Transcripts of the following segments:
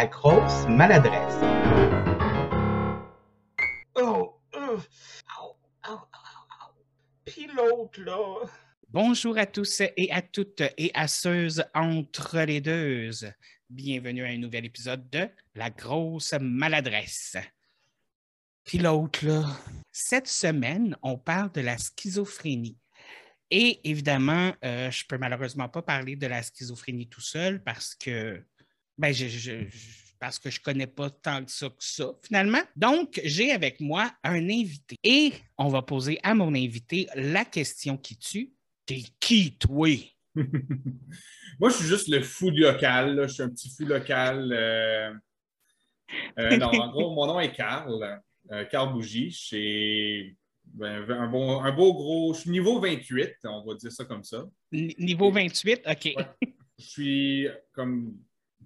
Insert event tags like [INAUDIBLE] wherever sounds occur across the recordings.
la grosse maladresse. Oh, oh. Puis l'autre, là. Bonjour à tous et à toutes et à ceux entre les deux. Bienvenue à un nouvel épisode de La grosse maladresse. Puis l'autre, là. Cette semaine, on parle de la schizophrénie. Et évidemment, euh, je ne peux malheureusement pas parler de la schizophrénie tout seul parce que, ben, je, je- je- parce que je ne connais pas tant que ça que ça, finalement. Donc, j'ai avec moi un invité. Et on va poser à mon invité la question qui tue. T'es qui, toi? [LAUGHS] Moi, je suis juste le fou local. là. Je suis un petit fou local. euh, euh, non, en gros, mon nom est Carl. euh, Carl Bougie. Je suis ben, un, bon, un beau gros. Je suis niveau 28, on va dire ça comme ça. N- Niveau 28? OK. Je suis comme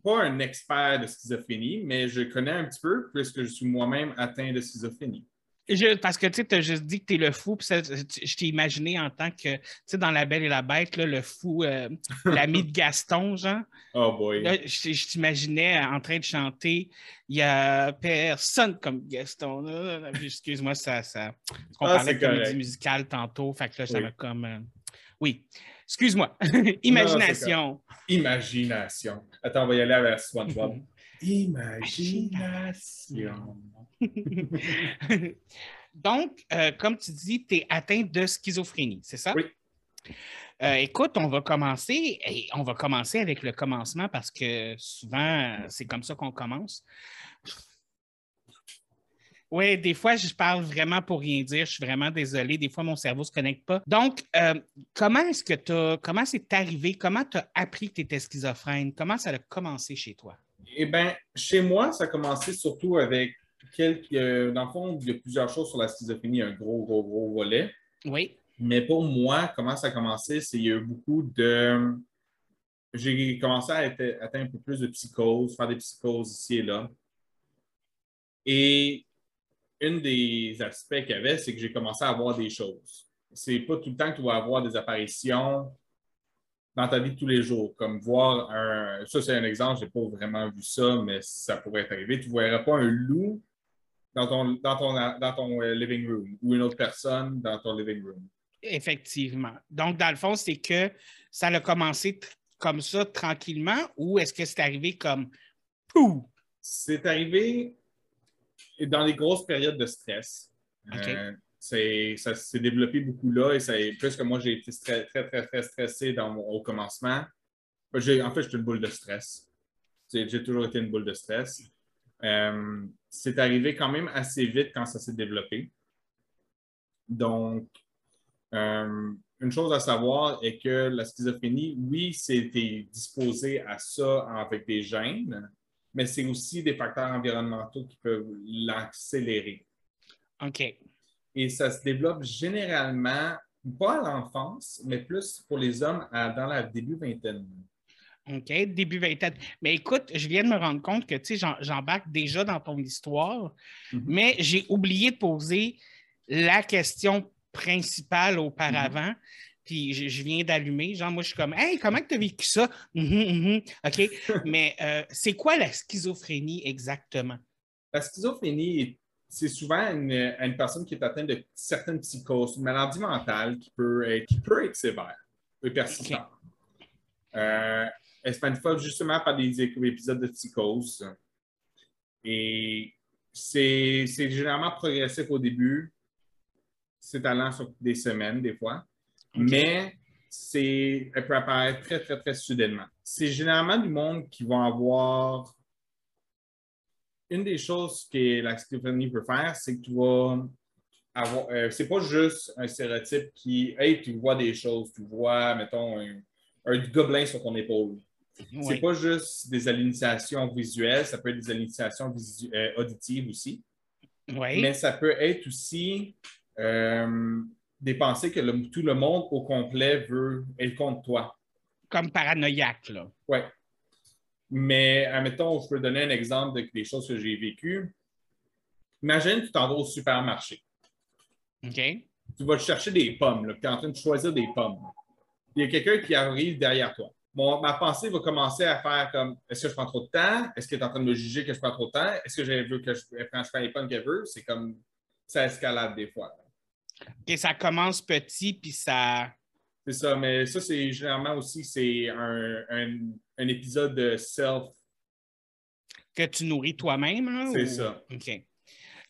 pas un expert de schizophrénie, mais je connais un petit peu puisque je suis moi-même atteint de schizophrénie. Je- parce que tu as juste dit que tu es le fou, puis je t'ai imaginé en tant que, tu sais, dans La Belle et la Bête, là, le fou, euh, [LAUGHS] l'ami de Gaston, genre. Oh boy. Là, je, je t'imaginais en train de chanter Il y a personne comme Gaston. là, Excuse-moi, ça. ça parce qu'on Ah, parlait de comédie correct. musicale tantôt, fait que là, ça Oui. m'a comme. euh, Oui. Excuse-moi. [LAUGHS] Imagination. Imagination. Attends, on va y aller avec SpongeBob. Imagination. [LAUGHS] Donc, euh, comme tu dis, tu es atteint de schizophrénie, c'est ça? Oui. Euh, écoute, on va commencer et on va commencer avec le commencement parce que souvent, c'est comme ça qu'on commence. Oui, des fois, je parle vraiment pour rien dire. Je suis vraiment désolé. Des fois, mon cerveau ne se connecte pas. Donc, euh, comment est-ce que tu as, comment c'est arrivé? Comment tu as appris que tu étais schizophrène? Comment ça a commencé chez toi? Eh bien, chez moi, ça a commencé surtout avec quelques. euh, Dans le fond, il y a plusieurs choses sur la schizophrénie, un gros, gros, gros volet. Oui. Mais pour moi, comment ça a commencé, c'est qu'il y a eu beaucoup de. J'ai commencé à être- atteindre un peu plus de psychose, faire des psychoses ici et là. Et un des aspects qu'il y avait, c'est que j'ai commencé à voir des choses. C'est pas tout le temps que tu vas avoir des apparitions dans ta vie de tous les jours, comme voir un. Ça, c'est un exemple, je n'ai pas vraiment vu ça, mais ça pourrait arriver. Tu ne verras pas un loup dans ton, dans ton, dans ton euh, living room ou une autre personne dans ton living room. Effectivement. Donc, dans le fond, c'est que ça a commencé comme ça, tranquillement, ou est-ce que c'est arrivé comme Pouh! C'est arrivé dans des grosses périodes de stress. Euh, c'est- ça s'est développé beaucoup là et ça, plus que moi, j'ai été stre- très, très, très stressé dans mon- au commencement. J'ai- En fait, j'étais une boule de stress. J'ai toujours été une boule de stress. Euh, c'est arrivé quand même assez vite quand ça s'est développé. Donc, euh, une chose à savoir est que la schizophrénie, oui, c'était disposé à ça avec des gènes, mais c'est aussi des facteurs environnementaux qui peuvent l'accélérer. OK. Et ça se développe généralement, pas à l'enfance, mais plus pour les hommes à- dans la début vingtaine. OK. Début vingtaine. Mais écoute, je viens de me rendre compte que, tu sais, j'embarque déjà dans ton histoire, Mhm. mais j'ai oublié de poser la question principale auparavant. Puis je, je viens d'allumer. Genre, moi, je suis comme, hey, comment tu as vécu ça? Mhm, mhm. OK? [LAUGHS] mais euh, c'est quoi la schizophrénie exactement? La schizophrénie, est- c'est souvent une, une personne qui est atteinte de certaines psychoses, une maladie mentale qui peut être, qui peut être sévère et persistante. Euh, elle se manifeste justement par des épisodes de psychose. Et c'est c'est généralement progressif au début. C'est allant sur des semaines, des fois. Mais c'est, elle peut apparaître très, très, très soudainement. C'est généralement du monde qui va avoir une des choses que la schizophrénie peut faire, c'est que tu vas avoir. euh, c'est pas juste un stéréotype qui. Hey, tu vois des choses, tu vois, mettons, un, un gobelin sur ton épaule. Oui. C'est pas juste des hallucinations visuelles, ça peut être des hallucinations visu- euh, auditives aussi. Oui. Mais ça peut être aussi euh, des pensées que le- tout le monde au complet veut être contre toi. Comme paranoïaque, là. Oui. Mais, admettons, je peux donner un exemple de, des choses que j'ai vécues. Imagine, tu t'en vas au supermarché. OK? Tu vas chercher des pommes, tu es en train de choisir des pommes. Il y a quelqu'un qui arrive derrière toi. ma pensée va commencer à faire comme est-ce que je prends trop de temps? Est-ce qu'elle est en train de me juger que je prends trop de temps? Est-ce que elle veut que je prenne je prends les pommes qu'elle veut? C'est comme ça escalade des fois. OK, ça commence petit, puis ça. C'est ça, mais ça, c'est généralement aussi c'est un, un- un épisode de self. que tu nourris toi-même. C'est ou- ça. OK.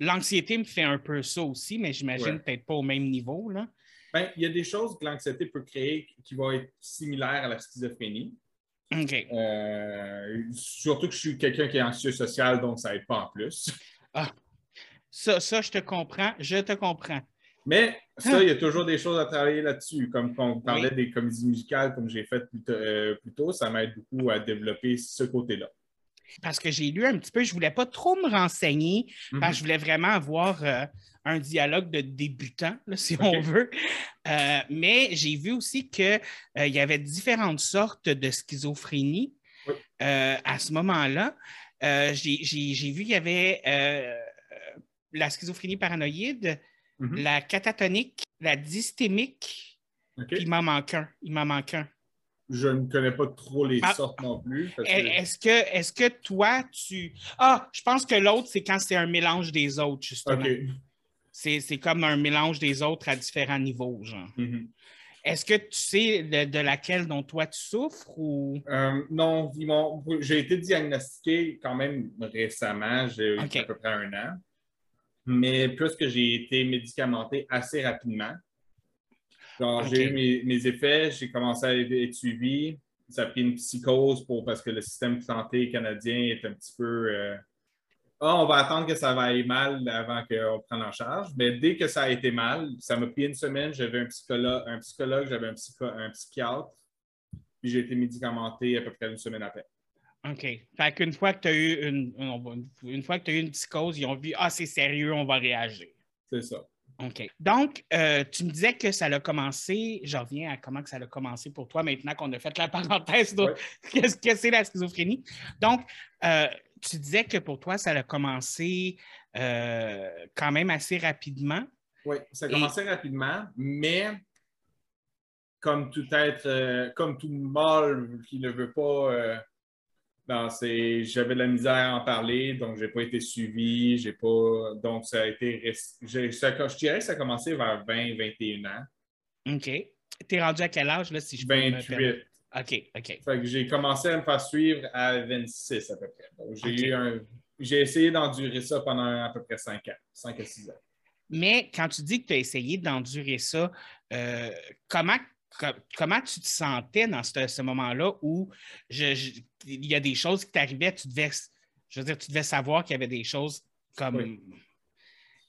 L'anxiété me fait un peu ça aussi, mais j'imagine Ouais. peut-être pas au même niveau. Là. Ben, il y a des choses que l'anxiété peut créer qui vont être similaires à la schizophrénie. OK. Euh, surtout que je suis quelqu'un qui est anxieux social, donc ça aide pas en plus. Ça, ça, je te comprends. Je te comprends. Mais Ah. ça, il y a toujours des choses à travailler là-dessus. Comme quand on parlait des comédies musicales, comme j'ai fait plus, euh, plus tôt, ça m'aide beaucoup à développer ce côté-là. Parce que j'ai lu un petit peu, je voulais pas trop me renseigner, Mhm. parce que je voulais vraiment avoir euh, un dialogue de débutant, là, si on veut. Euh, mais j'ai vu aussi qu'il y avait différentes sortes de schizophrénie Oui. à ce moment-là. J'ai vu qu'il y avait la schizophrénie paranoïde, Mhm. la catatonique, la dystémique, puis il m'en manque un. Il m'en manque un. Je ne connais pas trop les Ah. sortes non plus. que- Est-ce que, est que toi, tu. Ah, je pense que l'autre, c'est quand c'est un mélange des autres, justement. C'est comme un mélange des autres à différents niveaux, genre. Mhm. Est-ce que tu sais de, de laquelle dont toi tu souffres ou? Euh, non, j'ai été diagnostiqué quand même récemment, j'ai eu à peu près un an. Mais plus que j'ai été médicamenté assez rapidement. Genre, j'ai eu mes, mes effets, j'ai commencé à être suivi. Ça a pris une psychose pour, parce que le système de santé canadien est un petit peu. euh, Ah, on va attendre que ça va aller mal avant qu'on prenne en charge. Mais dès que ça a été mal, ça m'a pris une semaine. J'avais un psychologue, un psychologue j'avais un, psycho- un psychiatre. Puis j'ai été médicamenté à peu près une semaine après. OK. Fait qu'une fois que tu as eu une, une fois que tu as eu une psychose, ils ont vu Ah, c'est sérieux, on va réagir. C'est ça. OK. Donc, euh, tu me disais que ça a commencé, je reviens à comment que ça a commencé pour toi maintenant qu'on a fait la [LAUGHS] parenthèse de Ouais. qu'est-ce que c'est la schizophrénie. Donc, euh, tu disais que pour toi, ça a commencé euh, quand même assez rapidement. Oui, ça a Et- commencé rapidement, mais comme tout être, euh, comme tout mâle qui ne veut pas. Euh, dans ses- J'avais de la misère à en parler, donc j'ai pas été suivi. J'ai pas. Donc ça a été. ça- je dirais que ça a commencé vers 20, 21 ans. OK. Tu es rendu à quel âge, là, si je peux me 28. permettre? OK, OK. Fait que j'ai commencé à me faire suivre à 26 à peu près. Donc, j'ai eu un. J'ai essayé d'endurer ça pendant à peu près 5 ans, 5 à 6 ans. Mais quand tu dis que tu as essayé d'endurer ça, euh, comment, co- comment tu te sentais dans ce, ce moment-là où je- je- il y a des choses qui t'arrivaient, tu devais, je veux dire, tu devais savoir qu'il y avait des choses comme. Oui.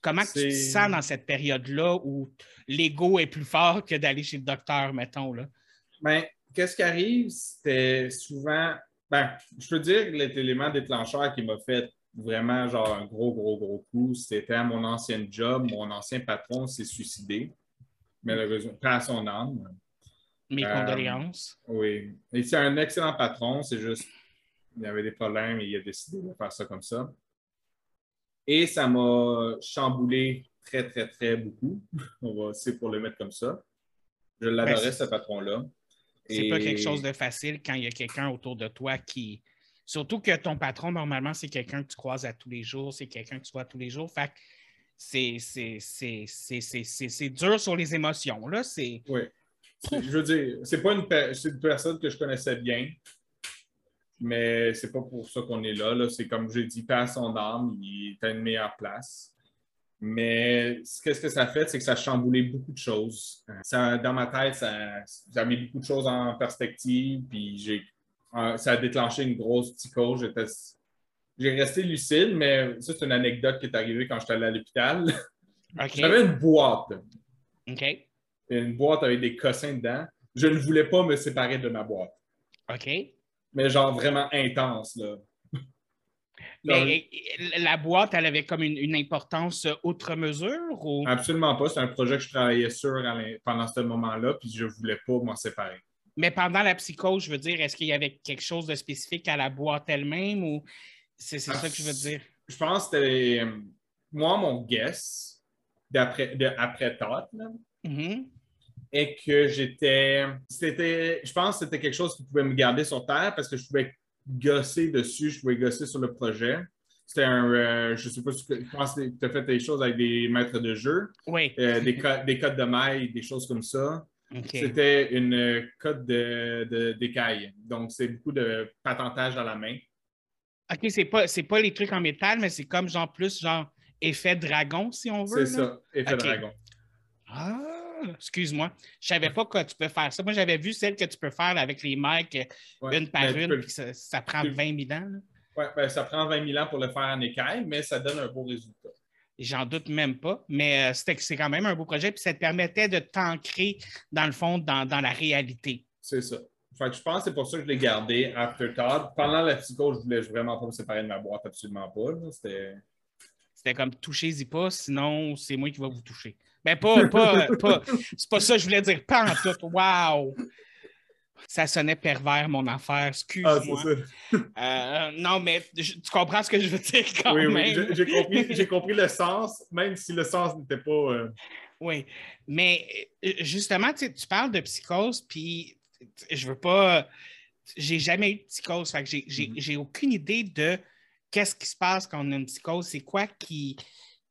Comment tu te sens dans cette période-là où l'ego est plus fort que d'aller chez le docteur, mettons, là? Ben, qu'est-ce qui arrive, c'était souvent. Ben, je peux dire que l'élément déclencheur qui m'a fait vraiment genre un gros, gros, gros coup, c'était à mon ancien job. Mon ancien patron s'est suicidé. Malheureusement, pas à son âme. Mes Euh, condoléances. Oui. Et c'est un excellent patron, c'est juste il avait des problèmes et il a décidé de faire ça comme ça. Et ça m'a chamboulé très, très, très beaucoup. On va c'est pour le mettre comme ça. Je l'adorais, Ben, c'est- ce patron-là. C'est pas quelque chose de facile quand il y a quelqu'un autour de toi qui. Surtout que ton patron, normalement, c'est quelqu'un que tu croises à tous les jours, c'est quelqu'un que tu vois tous les jours. Fait que c'est- dur sur les émotions. Là. C'est. Oui. Je veux dire, c'est pas une, une personne que je connaissais bien, mais c'est pas pour ça qu'on est là. là. C'est comme j'ai dit, pas à son âme, il est à une meilleure place. Mais ce- qu'est-ce que ça a fait, c'est que ça a chamboulé beaucoup de choses. Ça, dans ma tête, ça, ça a mis beaucoup de choses en perspective, puis j'ai, ça a déclenché une grosse psychose. J'étais- J'ai resté lucide, mais ça, c'est une anecdote qui est arrivée quand j'étais allé à l'hôpital. J'avais une boîte. Une boîte avec des cossins dedans. Je ne voulais pas me séparer de ma boîte. OK. Mais genre vraiment intense, là. [LAUGHS] Mais euh, la boîte, elle avait comme une, une importance outre mesure ou? absolument pas. C'est un projet que je travaillais sur pendant ce moment-là, puis je ne voulais pas m'en séparer. Mais pendant la psychose, je veux dire, est-ce qu'il y avait quelque chose de spécifique à la boîte elle-même ou c'est ça que je veux dire? Je pense que c'était euh, moi, mon guess, d'après après là, Mhm. Est que j'étais. C'était. Je pense que c'était quelque chose qui pouvait me garder sur terre parce que je pouvais gosser dessus, je pouvais gosser sur le projet. C'était un. euh, je sais pas si tu je pense que tu as fait des choses avec des maîtres de jeu, Oui. euh, des, co- des codes de mailles, des choses comme ça. C'était une code de, de- d'écaille. Donc, c'est beaucoup de patentage à la main. OK, c'est pas, c'est pas les trucs en métal, mais c'est comme genre plus genre effet dragon, si on veut. C'est ça, effet dragon. Ah, excuse-moi. Je savais pas que tu peux faire ça. Moi, j'avais vu celle que tu peux faire avec les mics, Ouais. une par Ben, une, peux- puis ça, ça prend tu- 20 000 ans. ben, ça prend 20 000 ans pour le faire en écaille, mais ça donne un beau résultat. J'en doute même pas, mais euh, c'est quand même un beau projet, puis ça te permettait de t'ancrer, dans le fond, dans, dans la réalité. C'est ça. Fait que je pense que c'est pour ça que je l'ai gardé after Todd. Pendant la psycho, je voulais vraiment pas me séparer de ma boîte, absolument pas. C'était. C'était comme touchez-y pas, sinon c'est moi qui vais vous toucher. Ben pas, pas, pas c'est pas ça que je voulais dire, pas en tout. Wow! Ça sonnait pervers, mon affaire, Ah, excuse-moi. ça. Euh, non, mais je- tu comprends ce que je veux dire quand Oui, oui, même. j'ai- j'ai compris, compris le sens, même si le sens n'était pas. euh, Oui, mais euh, justement, tu sais, tu parles de psychose, puis je veux pas. J'ai jamais eu de psychose, fait que j'ai- Mhm. j'ai aucune idée de qu'est-ce qui se passe quand on a une psychose. C'est quoi qui.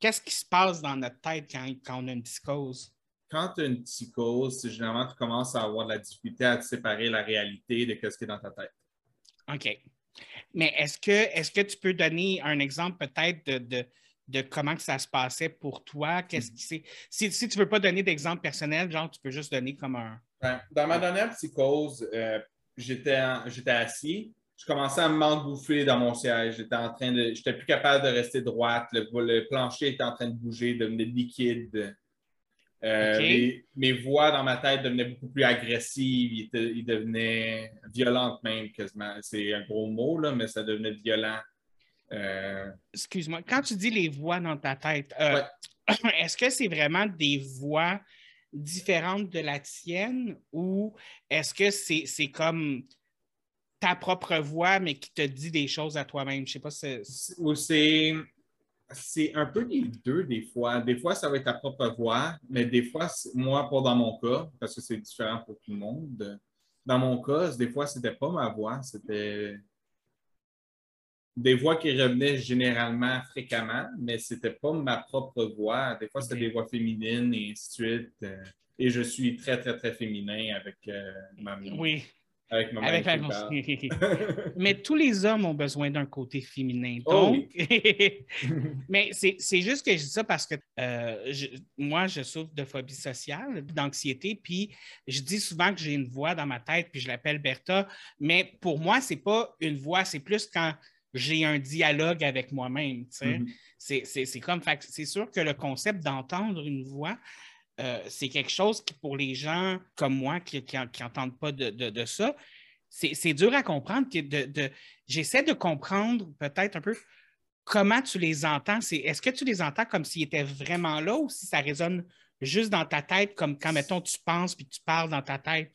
Qu'est-ce qui se passe dans notre tête quand, quand on a une psychose? Quand tu as une psychose, c'est généralement tu commences à avoir de la difficulté à te séparer la réalité de ce qui est dans ta tête. OK. Mais est-ce que, est que tu peux donner un exemple peut-être de, de, de comment que ça se passait pour toi? Qu'est-ce qui si, si tu ne veux pas donner d'exemple personnel, genre, tu peux juste donner comme un. Ben, Dans ma dernière psychose, euh, j'étais assis. Je commençais à m'engouffrer dans mon siège. J'étais en train de. J'étais plus capable de rester droite. Le, le plancher était en train de bouger, devenait liquide. Euh, mes voix dans ma tête devenaient beaucoup plus agressives. Ils, devenaient violentes même quasiment. C'est un gros mot, là, mais ça devenait violent. Euh, Excuse-moi, quand tu dis les voix dans ta tête, euh, [CLEARS THROAT] est-ce que c'est vraiment des voix différentes de la tienne ou est-ce que c'est c'est comme ta propre voix, mais qui te dit des choses à toi-même? Je sais pas si c'est- C'est- un peu les deux des fois. Des fois, ça va être ta propre voix, mais des fois, moi, pas dans mon cas, parce que c'est différent pour tout le monde. Dans mon cas, des fois, c'était pas ma voix, c'était des voix qui revenaient généralement fréquemment, mais c'était pas ma propre voix. Des fois, c'était des voix féminines et ainsi de suite. Et je suis très, très, très féminin avec euh, ma Oui, avec ma avec la. [LAUGHS] Mais tous les hommes ont besoin d'un côté féminin. Oh Donc, [LAUGHS] mais c'est juste que je dis ça parce que euh, je- moi, je souffre de phobie sociale, d'anxiété, puis je dis souvent que j'ai une voix dans ma tête, puis je l'appelle Bertha, mais pour moi, c'est pas une voix, c'est plus quand j'ai un dialogue avec moi-même. Mhm. C'est- comme, c'est sûr que le concept d'entendre une voix, euh, c'est quelque chose qui, pour les gens comme moi qui n'entendent pas de, de- de ça, c'est dur à comprendre. de- de- J'essaie de comprendre peut-être un peu comment tu les entends. Est-ce que tu les entends comme s'ils étaient vraiment là ou si ça résonne juste dans ta tête, comme quand, mettons, tu penses puis tu parles dans ta tête?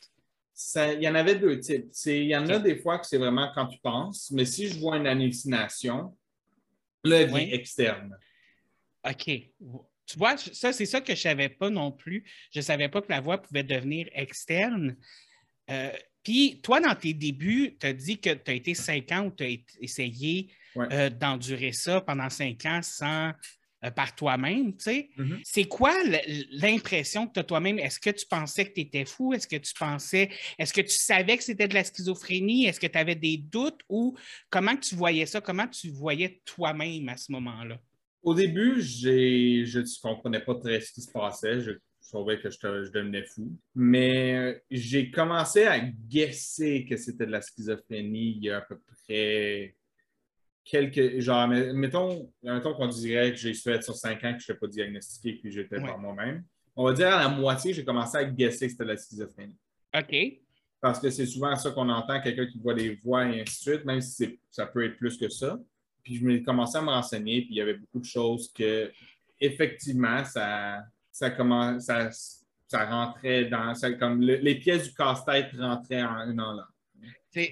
Il y en avait deux types. Il y en a des fois que c'est vraiment quand tu penses, mais si je vois une hallucination, là, elle Oui. externe. OK. Tu vois, ça, c'est ça que je ne savais pas non plus. Je ne savais pas que la voix pouvait devenir externe. Euh, Puis, toi, dans tes débuts, tu as dit que tu as été cinq ans où tu as essayé Ouais. euh, d'endurer ça pendant cinq ans sans euh, par toi-même. tu sais. Mhm. C'est quoi l'impression que tu as toi-même? Est-ce que tu pensais que tu étais fou? Est-ce que tu pensais, est-ce que tu savais que c'était de la schizophrénie? Est-ce que tu avais des doutes? Ou comment tu voyais ça? Comment tu voyais toi-même à ce moment-là? Au début, je ne comprenais pas très ce qui se passait. Je trouvais que je, devenais fou. Mais euh, j'ai commencé à guesser que c'était de la schizophrénie il y a à peu près quelques. Genre, mettons, mettons qu'on dirait que j'ai fait sur cinq ans que je n'étais pas diagnostiqué puis j'étais Ouais. par moi-même. On va dire à la moitié, j'ai commencé à guesser que c'était de la schizophrénie. OK. Parce que c'est souvent ça qu'on entend, quelqu'un qui voit des voix et ainsi de suite, même si ça peut être plus que ça. Puis je me commencé à me renseigner, puis il y avait beaucoup de choses que, effectivement, ça, ça, commence, ça, ça rentrait dans. ça- comme le- les pièces du casse-tête rentraient en une en l'autre.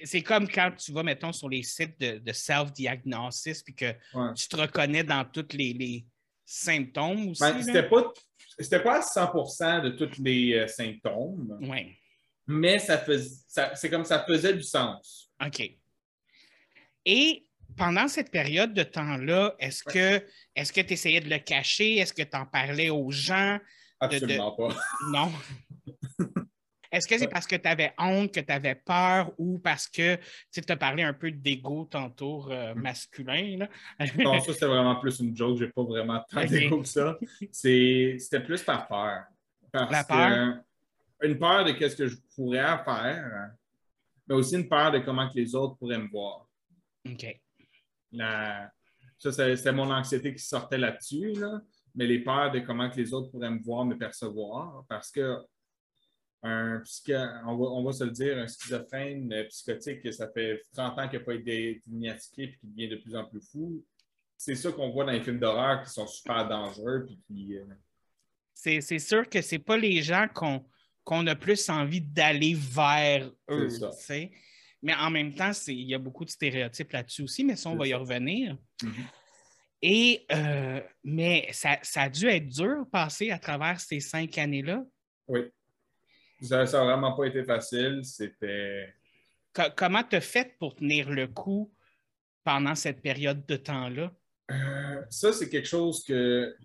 C'est comme quand tu vas, mettons, sur les sites de, de self-diagnosis puis que Ouais. tu te reconnais dans tous les, les symptômes aussi. Ben, c'était pas pas à 100 de tous les euh, symptômes, Oui. mais ça ça- c'est comme ça faisait du sens. OK. Et pendant cette période de temps-là, est-ce que est-ce que tu essayais de le cacher? Est-ce que tu en parlais aux gens? Absolument pas. [LAUGHS] [LAUGHS] Non. Est-ce que c'est parce que tu avais honte, que tu avais peur ou parce que tu as parlé un peu d'ego tantôt euh, Mm. masculin? Là? [LAUGHS] Non, ça, c'était vraiment plus une joke. J'ai pas vraiment tant Ok. d'écho que ça. C'était plus par peur. Parce La que, peur? une peur de ce que je pourrais faire, mais aussi une peur de comment que les autres pourraient me voir. OK. La- Ça, c'est- c'était mon anxiété qui sortait là-dessus, là. mais les peurs de comment que les autres pourraient me voir, me percevoir, parce que un on, va, on va se le dire, un schizophrène psychotique, ça fait 30 ans qu'il n'a pas été diagnostiqué et qui devient de plus en plus fou. C'est ça qu'on voit dans les films d'horreur qui sont super dangereux. Puis qui, euh, C'est c'est sûr que c'est pas les gens qu'on qu'on a plus envie d'aller vers eux. Mais en même temps, il y a beaucoup de stéréotypes là-dessus aussi, mais ça, on va y revenir. Mhm. Et, euh, mais ça, ça a dû être dur passer à travers ces cinq années-là. Oui. Ça n'a vraiment pas été facile. C'était. Co- comment tu as fait pour tenir le coup pendant cette période de temps-là? Euh, ça, c'est quelque chose que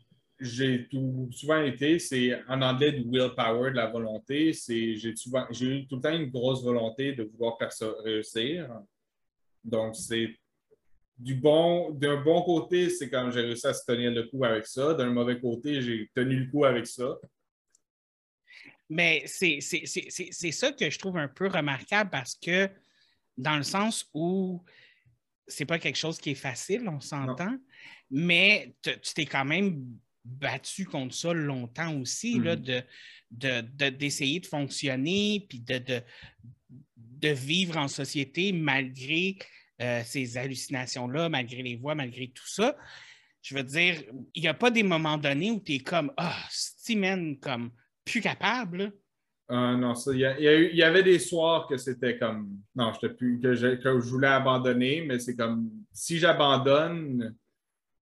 j'ai tout souvent été. C'est en anglais du willpower, de la volonté. C'est j'ai souvent j'ai eu tout le temps une grosse volonté de vouloir perso- réussir. Donc, c'est du bon, d'un bon côté, c'est quand j'ai réussi à se tenir le coup avec ça. D'un mauvais côté, j'ai tenu le coup avec ça. Mais c'est c'est- c'est- c'est- c'est ça que je trouve un peu remarquable parce que, dans le sens où c'est pas quelque chose qui est facile, on s'entend, mais tu t'es quand même battu contre ça longtemps aussi, là, Mhm. de, de- de- d'essayer de, fonctionner puis de, de, de vivre en société malgré euh, ces hallucinations-là, malgré les voix, malgré tout ça. Je veux dire, il n'y a pas des moments donnés où tu es comme Ah, Steven, comme plus capable. Ah non, ça, il y, avait des soirs que c'était comme. Non, plus, que, je, que je voulais abandonner, mais c'est comme. Si j'abandonne,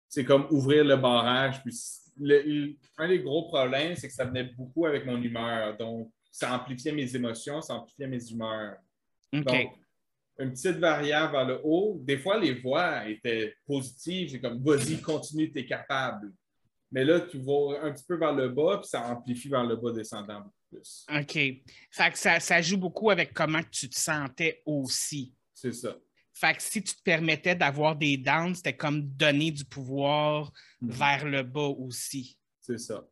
c'est comme ouvrir le barrage. Puis le- un des gros problèmes, c'est que ça venait beaucoup avec mon humeur. Donc, ça amplifiait mes émotions, ça amplifiait mes humeurs. Donc, une petite variable vers le haut. Des fois, les voix étaient positives. C'est comme, vas-y, continue, tu es capable. Mais là, tu vas un petit peu vers le bas, puis ça amplifie vers le bas descendant beaucoup plus. OK. Fait que ça, ça joue beaucoup avec comment tu te sentais aussi. C'est ça. Fait que si tu te permettais d'avoir des downs, c'était comme donner du pouvoir Mhm. vers le bas aussi. C'est ça.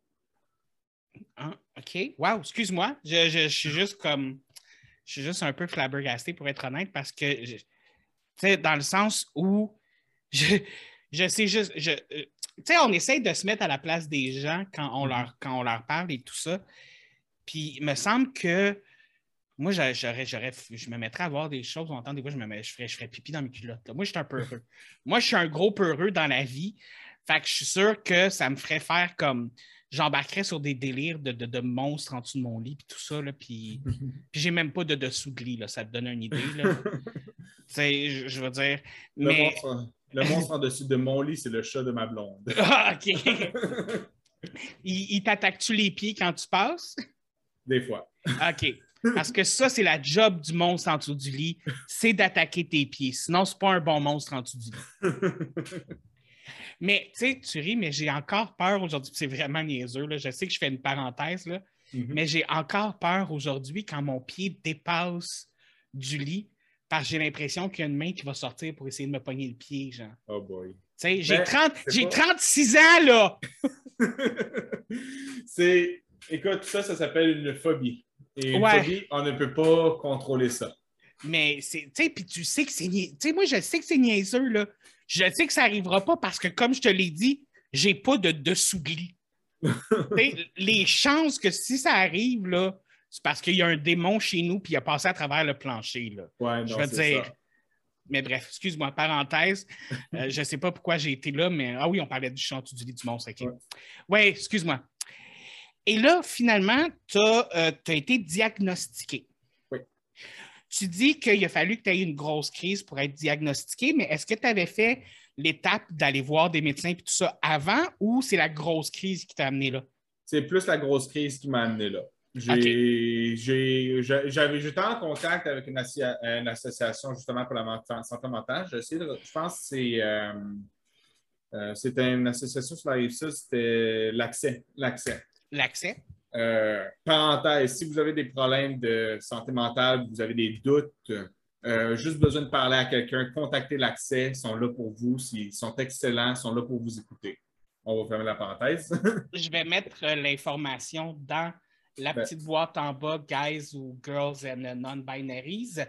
Hein? OK. Wow, excuse-moi. Je, je- je suis juste comme. Je suis juste un peu flabbergasté pour être honnête parce que, tu sais, dans le sens où je, je sais juste. je- euh, tu sais, on essaye de se mettre à la place des gens quand on, Mhm. leur, quand on leur parle et tout ça. Puis, il me semble que moi, j'a- j'aurais, j'aurais, je me mettrais à voir des choses. On entend des fois, je, me mets- je, ferais, je ferais pipi dans mes culottes. là. Moi, je suis un peureux. [LAUGHS] moi, je suis un gros peureux dans la vie. Fait que je suis sûr que ça me ferait faire comme. J'embarquerais sur des délires de, de, de monstres en dessous de mon lit, puis tout ça. Là, puis, [LAUGHS] puis j'ai même pas de dessous de lit. Là, ça te donne une idée. Là. [LAUGHS] Je, je veux dire. Le, Mais. monstre, le monstre en dessus de mon lit, c'est le chat de ma blonde. Ah, OK. il il t'attaque-tu les pieds quand tu passes? Des fois. OK. Parce que ça, c'est la job du monstre en dessous du lit, c'est d'attaquer tes pieds. Sinon, c'est pas un bon monstre en dessous du lit. [LAUGHS] Mais tu sais, tu ris, mais j'ai encore peur aujourd'hui. C'est vraiment niaiseux. Là. Je sais que je fais une parenthèse, là, Mhm. mais j'ai encore peur aujourd'hui quand mon pied dépasse du lit parce que j'ai l'impression qu'il y a une main qui va sortir pour essayer de me pogner le pied. Genre. Oh boy. Tu sais, j'ai Ben, 30 c'est j'ai pas- 36 ans, là! [LAUGHS] c'est. Écoute, ça, ça s'appelle une phobie. Et une Ouais. phobie, on ne peut pas contrôler ça. Mais c'est, tu sais, puis tu sais que c'est niaiseux. Tu sais, moi, je sais que c'est niaiseux, là. Je sais que ça n'arrivera pas parce que, comme je te l'ai dit, j'ai pas de dessous [LAUGHS] sais, les chances que si ça arrive, là, c'est parce qu'il y a un démon chez nous puis il a passé à travers le plancher, là. Ouais, Je non, veux c'est dire. ça. Mais bref, excuse-moi, parenthèse. Euh, je ne sais pas pourquoi j'ai été là, mais ah oui, on parlait du chant du lit du monstre. OK. Ouais. Ouais, excuse-moi. Et là, finalement, tu as, été diagnostiqué. Oui. Tu dis qu'il a fallu que tu aies une grosse crise pour être diagnostiqué, mais est-ce que tu avais fait l'étape d'aller voir des médecins et tout ça avant ou c'est la grosse crise qui t'a amené là? c'est plus la grosse crise qui m'a amené là. J'étais en contact avec une, association justement pour la santé mentale. Essayé de- je pense que c'est, euh, euh, une association sur la rive sud, c'était l'accès. L'accès. L'accès? Euh, parenthèse, si vous avez des problèmes de santé mentale, vous avez des doutes, euh, juste besoin de parler à quelqu'un, contactez l'accès, ils sont là pour vous, ils sont excellents, ils sont là pour vous écouter. On va fermer la parenthèse. [LAUGHS] Je vais mettre euh, l'information dans la Ben. petite boîte en bas, guys ou girls and non-binaries.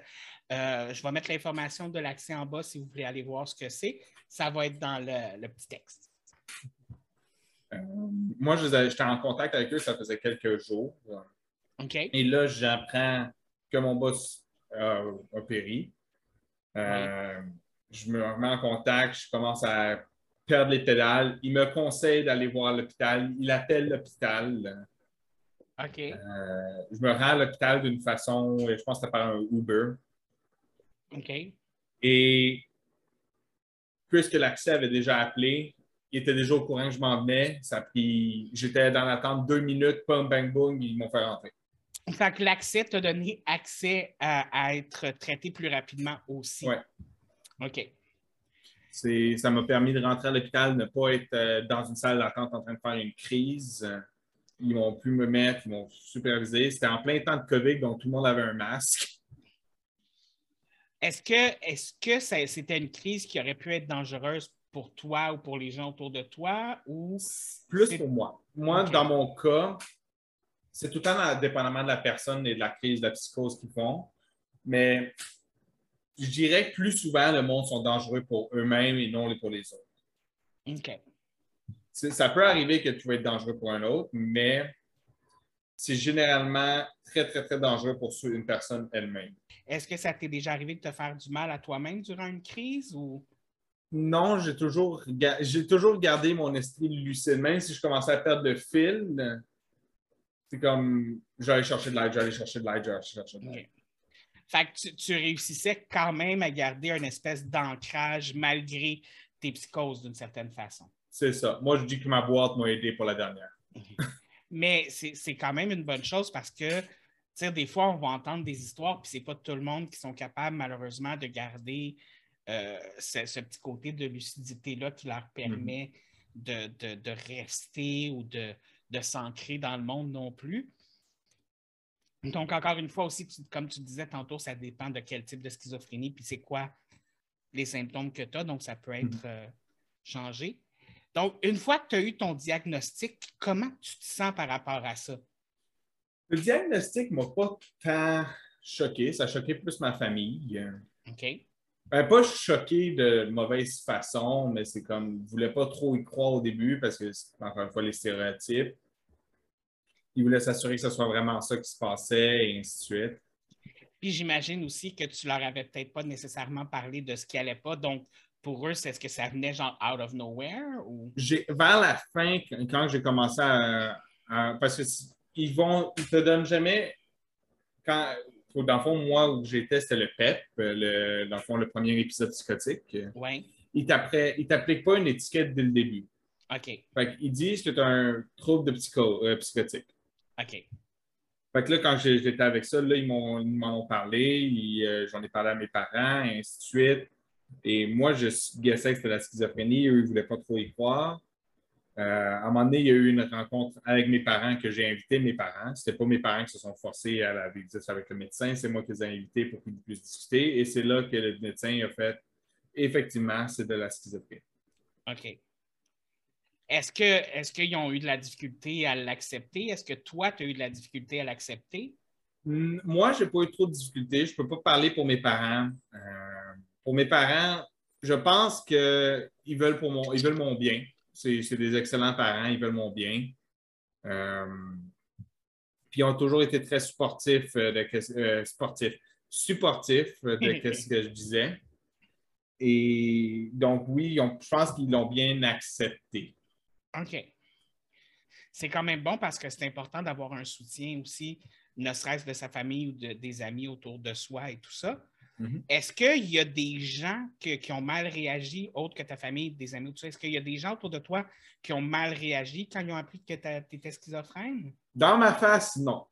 Euh, je vais mettre l'information de l'accès en bas si vous voulez aller voir ce que c'est. Ça va être dans le, le petit texte. Euh, moi, j'étais en contact avec eux, ça faisait quelques jours. Et là, j'apprends que mon boss euh, a péri. Euh, Je me remets en contact, je commence à perdre les pédales. Il me conseille d'aller voir l'hôpital. Il appelle l'hôpital. OK. Je me rends à l'hôpital d'une façon, je pense que c'était par un Uber. OK. Et puisque l'accès avait déjà appelé, il était déjà au courant que je m'en venais. Ça a pris, j'étais dans l'attente deux minutes, pum, bang, boom, ils m'ont fait rentrer. Fait que l'accès t'a donné accès à, à être traité plus rapidement aussi. Ouais. OK. C'est- ça m'a permis de rentrer à l'hôpital, ne pas être euh, dans une salle d'attente en train de faire une crise. Ils m'ont pu me mettre, ils m'ont supervisé. C'était en plein temps de COVID, donc tout le monde avait un masque. Est-ce que, est-ce que ça- c'était une crise qui aurait pu être dangereuse pour toi ou pour les gens autour de toi ou Plus pour moi. Moi, dans mon cas, c'est tout le temps dépendamment de la personne et de la crise, de la psychose qu'ils font. Mais je dirais que plus souvent, le monde sont dangereux pour eux-mêmes et non pour les autres. OK. Ça peut arriver que tu vas être dangereux pour un autre, mais c'est généralement très, très, très dangereux pour une personne elle-même. Est-ce que ça t'est déjà arrivé de te faire du mal à toi-même durant une crise ou Non, j'ai toujours, ga- j'ai toujours gardé mon esprit lucide. Même si je commençais à perdre le fil, c'est comme j'allais chercher de l'aide, j'allais chercher de l'aide, j'allais chercher de l'aide. Fait que tu, tu réussissais quand même à garder une espèce d'ancrage malgré tes psychoses d'une certaine façon. C'est ça. Moi, je dis que ma boîte m'a aidé pour la dernière. Mais c'est quand même une bonne chose parce que, tu sais, des fois, on va entendre des histoires, puis c'est pas tout le monde qui sont capables, malheureusement, de garder ce, ce petit côté de lucidité-là qui leur permet de, de- de rester ou de, de s'ancrer dans le monde non plus. Donc, encore une fois aussi, tu- comme tu disais tantôt, ça dépend de quel type de schizophrénie, puis c'est quoi les symptômes que tu as, donc ça peut être euh, changé. Donc, une fois que tu as eu ton diagnostic, comment tu te sens par rapport à ça? Le diagnostic m'a pas tant choqué. Ça a choqué plus ma famille. OK? Ben, pas choqué de mauvaise façon, mais c'est comme, je voulais pas trop y croire au début parce que, c'est, encore une fois, les stéréotypes. Ils voulaient s'assurer que ce soit vraiment ça qui se passait et ainsi de suite. Puis j'imagine aussi que tu leur avais peut-être pas nécessairement parlé de ce qui allait pas. Donc, pour eux, c'est ce que ça venait genre out of nowhere ou? Vers la fin, quand j'ai commencé à, à- parce que ils vont, ils te donnent jamais, quand, dans le fond, moi où j'étais, c'était le PEP, le, dans le fond, le premier épisode psychotique. Oui. Ils t'apprennent- ils t'appliquent pas une étiquette dès le début. OK. Fait qu'ils disent que tu as un trouble de psycho, euh, psychotique. OK. Fait que là, quand j'étais avec ça, là, ils m'en ont parlé, euh, j'en ai parlé à mes parents, et ainsi de suite. Et moi, je guessais que c'était la schizophrénie, eux, ils ne voulaient pas trop y croire. Euh, à un moment donné, il y a eu une rencontre avec mes parents que j'ai invité mes parents. Ce pas mes parents qui se sont forcés à la visite avec le médecin, c'est moi qui les ai invités pour qu'ils puissent discuter. Et c'est là que le médecin a fait effectivement, c'est de la schizophrénie. OK. Est-ce que est-ce qu'ils ont eu de la difficulté à l'accepter? Est-ce que toi, tu as eu de la difficulté à l'accepter? Moi, je n'ai pas eu trop de difficultés. Je ne peux pas parler pour mes parents. Euh, pour mes parents, je pense qu'ils veulent, pour mon, ils veulent mon bien. C'est des excellents parents, ils veulent mon bien. Euh, puis ils ont toujours été très sportifs, euh, de, euh, sportifs, supportifs de [LAUGHS] ce que je disais. Et donc, oui, ils ont- je pense qu'ils l'ont bien accepté. OK. C'est quand même bon parce que c'est important d'avoir un soutien aussi, ne serait-ce de sa famille ou de- des amis autour de soi et tout ça. Mhm. Est-ce qu'il y a des gens que- qui ont mal réagi, autres que ta famille, des amis, tout ça? Est-ce qu'il y a des gens autour de toi qui ont mal réagi quand ils ont appris que tu étais schizophrène? Dans ma face, non.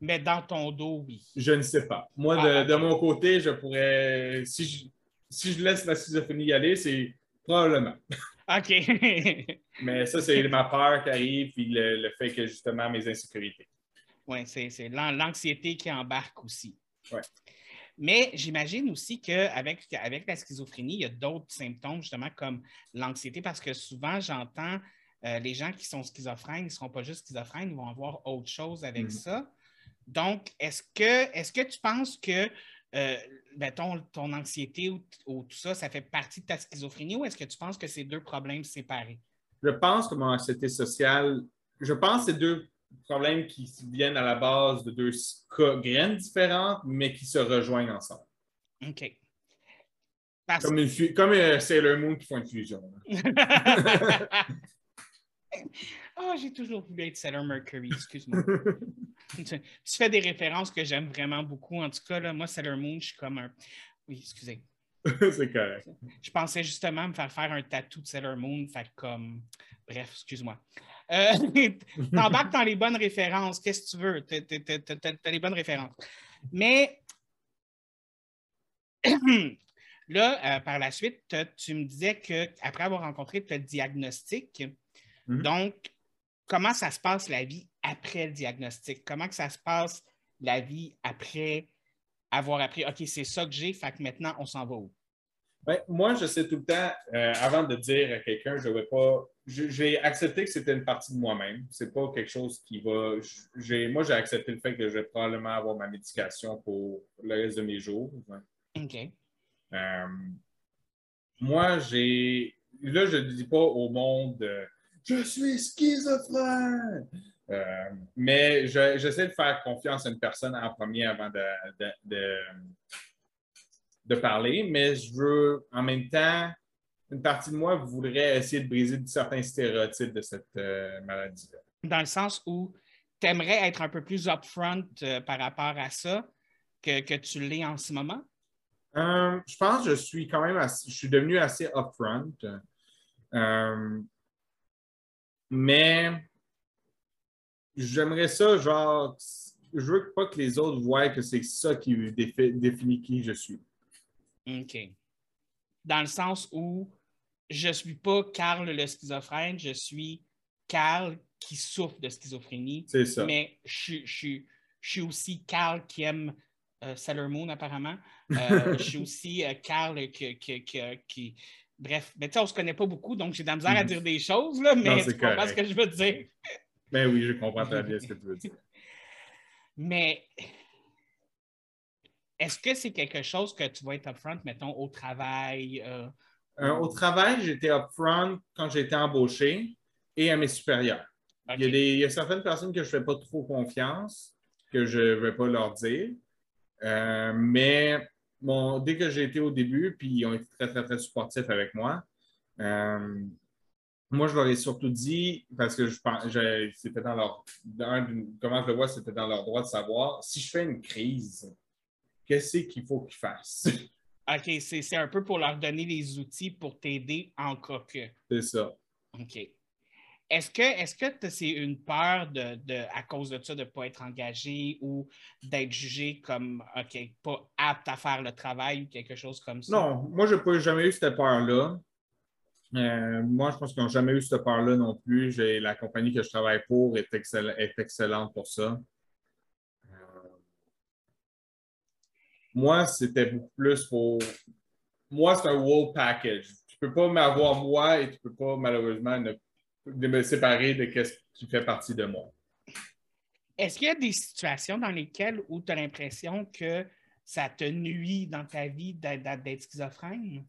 Mais dans ton dos, oui. Je ne sais pas. Moi, de, Ah, de mon côté, je pourrais. Si je, si je laisse la schizophrénie y aller, c'est probablement. OK. [LAUGHS] Mais ça, c'est ma peur qui arrive, puis le, le fait que justement mes insécurités. Oui, c'est c'est l'an- l'anxiété qui embarque aussi. Ouais. Mais j'imagine aussi qu'avec avec la schizophrénie, il y a d'autres symptômes, justement, comme l'anxiété, parce que souvent, j'entends euh, les gens qui sont schizophrènes, ils ne seront pas juste schizophrènes, ils vont avoir autre chose avec Mhm. ça. Donc, est-ce que, est que tu penses que euh, ben, ton, ton anxiété ou, ou tout ça, ça fait partie de ta schizophrénie ou est-ce que tu penses que c'est deux problèmes séparés? Je pense que mon anxiété sociale, je pense que c'est deux problèmes qui viennent à la base de deux graines différentes, mais qui se rejoignent ensemble. OK. Parce Comme, une comme euh, Sailor Moon qui font une fusion. [LAUGHS] Ah, j'ai toujours voulu être Sailor Mercury, excuse-moi. tu, [LAUGHS] tu fais des références que j'aime vraiment beaucoup. En tout cas, là, moi, Sailor Moon, je suis comme un. Oui, excusez. [LAUGHS] c'est correct. Je pensais justement me faire faire un tatou de Sailor Moon, fait comme. Bref, excuse-moi. Euh, [LAUGHS] T'embarques dans les bonnes références, qu'est-ce que tu veux? T'as- les bonnes références. Mais [CLEARS THROAT] là, euh, par la suite, tu me disais qu'après avoir rencontré le diagnostic, Mhm. donc, comment ça se passe la vie après le diagnostic? Comment que ça se passe la vie après avoir appris, OK, c'est ça que j'ai, fait que maintenant, on s'en va où? Moi, je sais tout le temps, euh, avant de dire à quelqu'un, je vais pas. J'ai accepté que c'était une partie de moi-même. C'est pas quelque chose qui va. Moi, j'ai accepté le fait que je vais probablement avoir ma médication pour le reste de mes jours. OK. Euh, moi, j'ai. Là, je ne dis pas au monde euh, Je suis schizophrène. Mais je- j'essaie de faire confiance à une personne en premier avant de, de, de, de parler, mais je veux en même temps, une partie de moi voudrait essayer de briser certains stéréotypes de cette euh, maladie-là. Dans le sens où tu aimerais être un peu plus upfront euh, par rapport à ça que, que tu l'es en ce moment? Euh, je pense que je suis quand même assez, je suis devenu assez upfront. Mais j'aimerais ça, genre, je veux pas que les autres voient que c'est ça qui défi- définit qui je suis. OK. Dans le sens où je ne suis pas Carl le schizophrène, je suis Carl qui souffre de schizophrénie, C'est ça. mais je, suis- je suis- je suis aussi Carl qui aime euh, Sailor Moon, apparemment. Euh, je suis [LAUGHS] aussi euh, Carl qui, qui- qui- qui- Bref, mais tu sais, on ne se connaît pas beaucoup, donc j'ai de la misère à Mhm. dire des choses, là, mais c'est tu comprends ce que je veux dire. Ben oui, je comprends très bien ce que tu veux dire. [LAUGHS] Mais est-ce que c'est quelque chose que tu vas être upfront, mettons, au travail? euh, Euh, au travail, j'étais upfront quand j'ai été embauché et à mes supérieurs. Il, y a ok. des, il y a certaines personnes que je ne fais pas trop confiance, que je ne vais pas leur dire. Euh, mais bon, dès que j'ai été au début, puis ils ont été très, très, très supportifs avec moi, moi, je leur ai surtout dit, parce que je pense, je- c'était dans leur, dans- comment je le vois, c'était dans leur droit de savoir, si je fais une crise, qu'est-ce qu'il faut qu'ils fassent? [LAUGHS] OK, c'est un peu pour leur donner les outils pour t'aider en cas que. C'est ça. OK. Est-ce que est-ce que c'est une peur de, de- à cause de ça de ne pas être engagé ou d'être jugé comme OK, pas apte à faire le travail ou quelque chose comme ça? Non, moi, je n'ai jamais eu cette peur-là. Euh, moi, je pense qu'ils n'ont jamais eu cette peur-là non plus. La compagnie que je travaille pour est, excell- est excellente pour ça. Moi, c'était beaucoup plus pour. Moi, c'est un whole package. Tu ne peux pas m'avoir moi et tu ne peux pas, malheureusement, ne- de me séparer de ce qui fait partie de moi. Est-ce qu'il y a des situations dans lesquelles où tu as l'impression que ça te nuit dans ta vie d'être d'être schizophrène?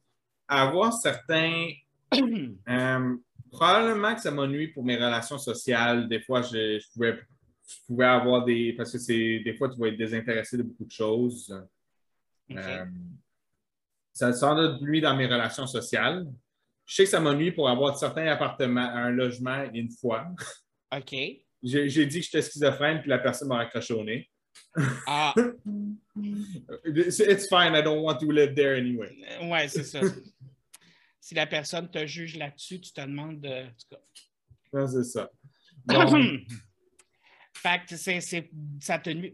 Avoir certains [CLEARS THROAT] Euh, probablement que ça m'ennuie pour mes relations sociales. Des fois, je, je pouvais, je pouvais avoir des. Parce que c'est des fois, tu vas être désintéressé de beaucoup de choses. Euh, ça ça nuit dans mes relations sociales. Je sais que ça m'ennuie pour avoir certains appartements, un logement une fois. OK. J'ai dit que j'étais schizophrène, puis la personne m'a raccroché au nez. Ah, It's fine, I don't want to live there anyway. ouais, c'est ça. [LAUGHS] si la personne te juge là-dessus, tu te demandes de. en tout cas. Non, c'est ça. [COUGHS] Donc, fait que c'est, ça te nuit.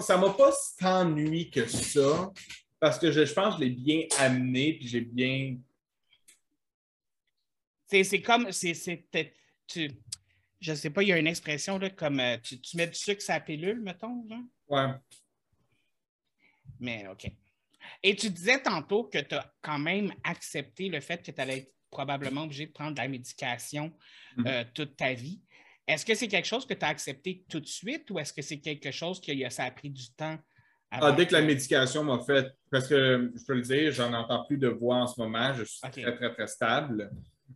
Ça m'a pas tant nuit que ça, parce que je, je pense que je l'ai bien amené, puis j'ai bien. C'est, comme. C'est, tu, je sais pas, il y a une expression là, comme euh, tu, tu mets du sucre sur la pilule, mettons. Genre? Ouais. Mais OK. Et tu disais tantôt que tu as quand même accepté le fait que tu allais être probablement obligé de prendre de la médication Mhm. euh, toute ta vie. Est-ce que c'est quelque chose que tu as accepté tout de suite ou est-ce que c'est quelque chose que ça a pris du temps? Ah, dès que la médication m'a fait, parce que je peux le dire, j'en entends plus de voix en ce moment, je suis très, très, très stable.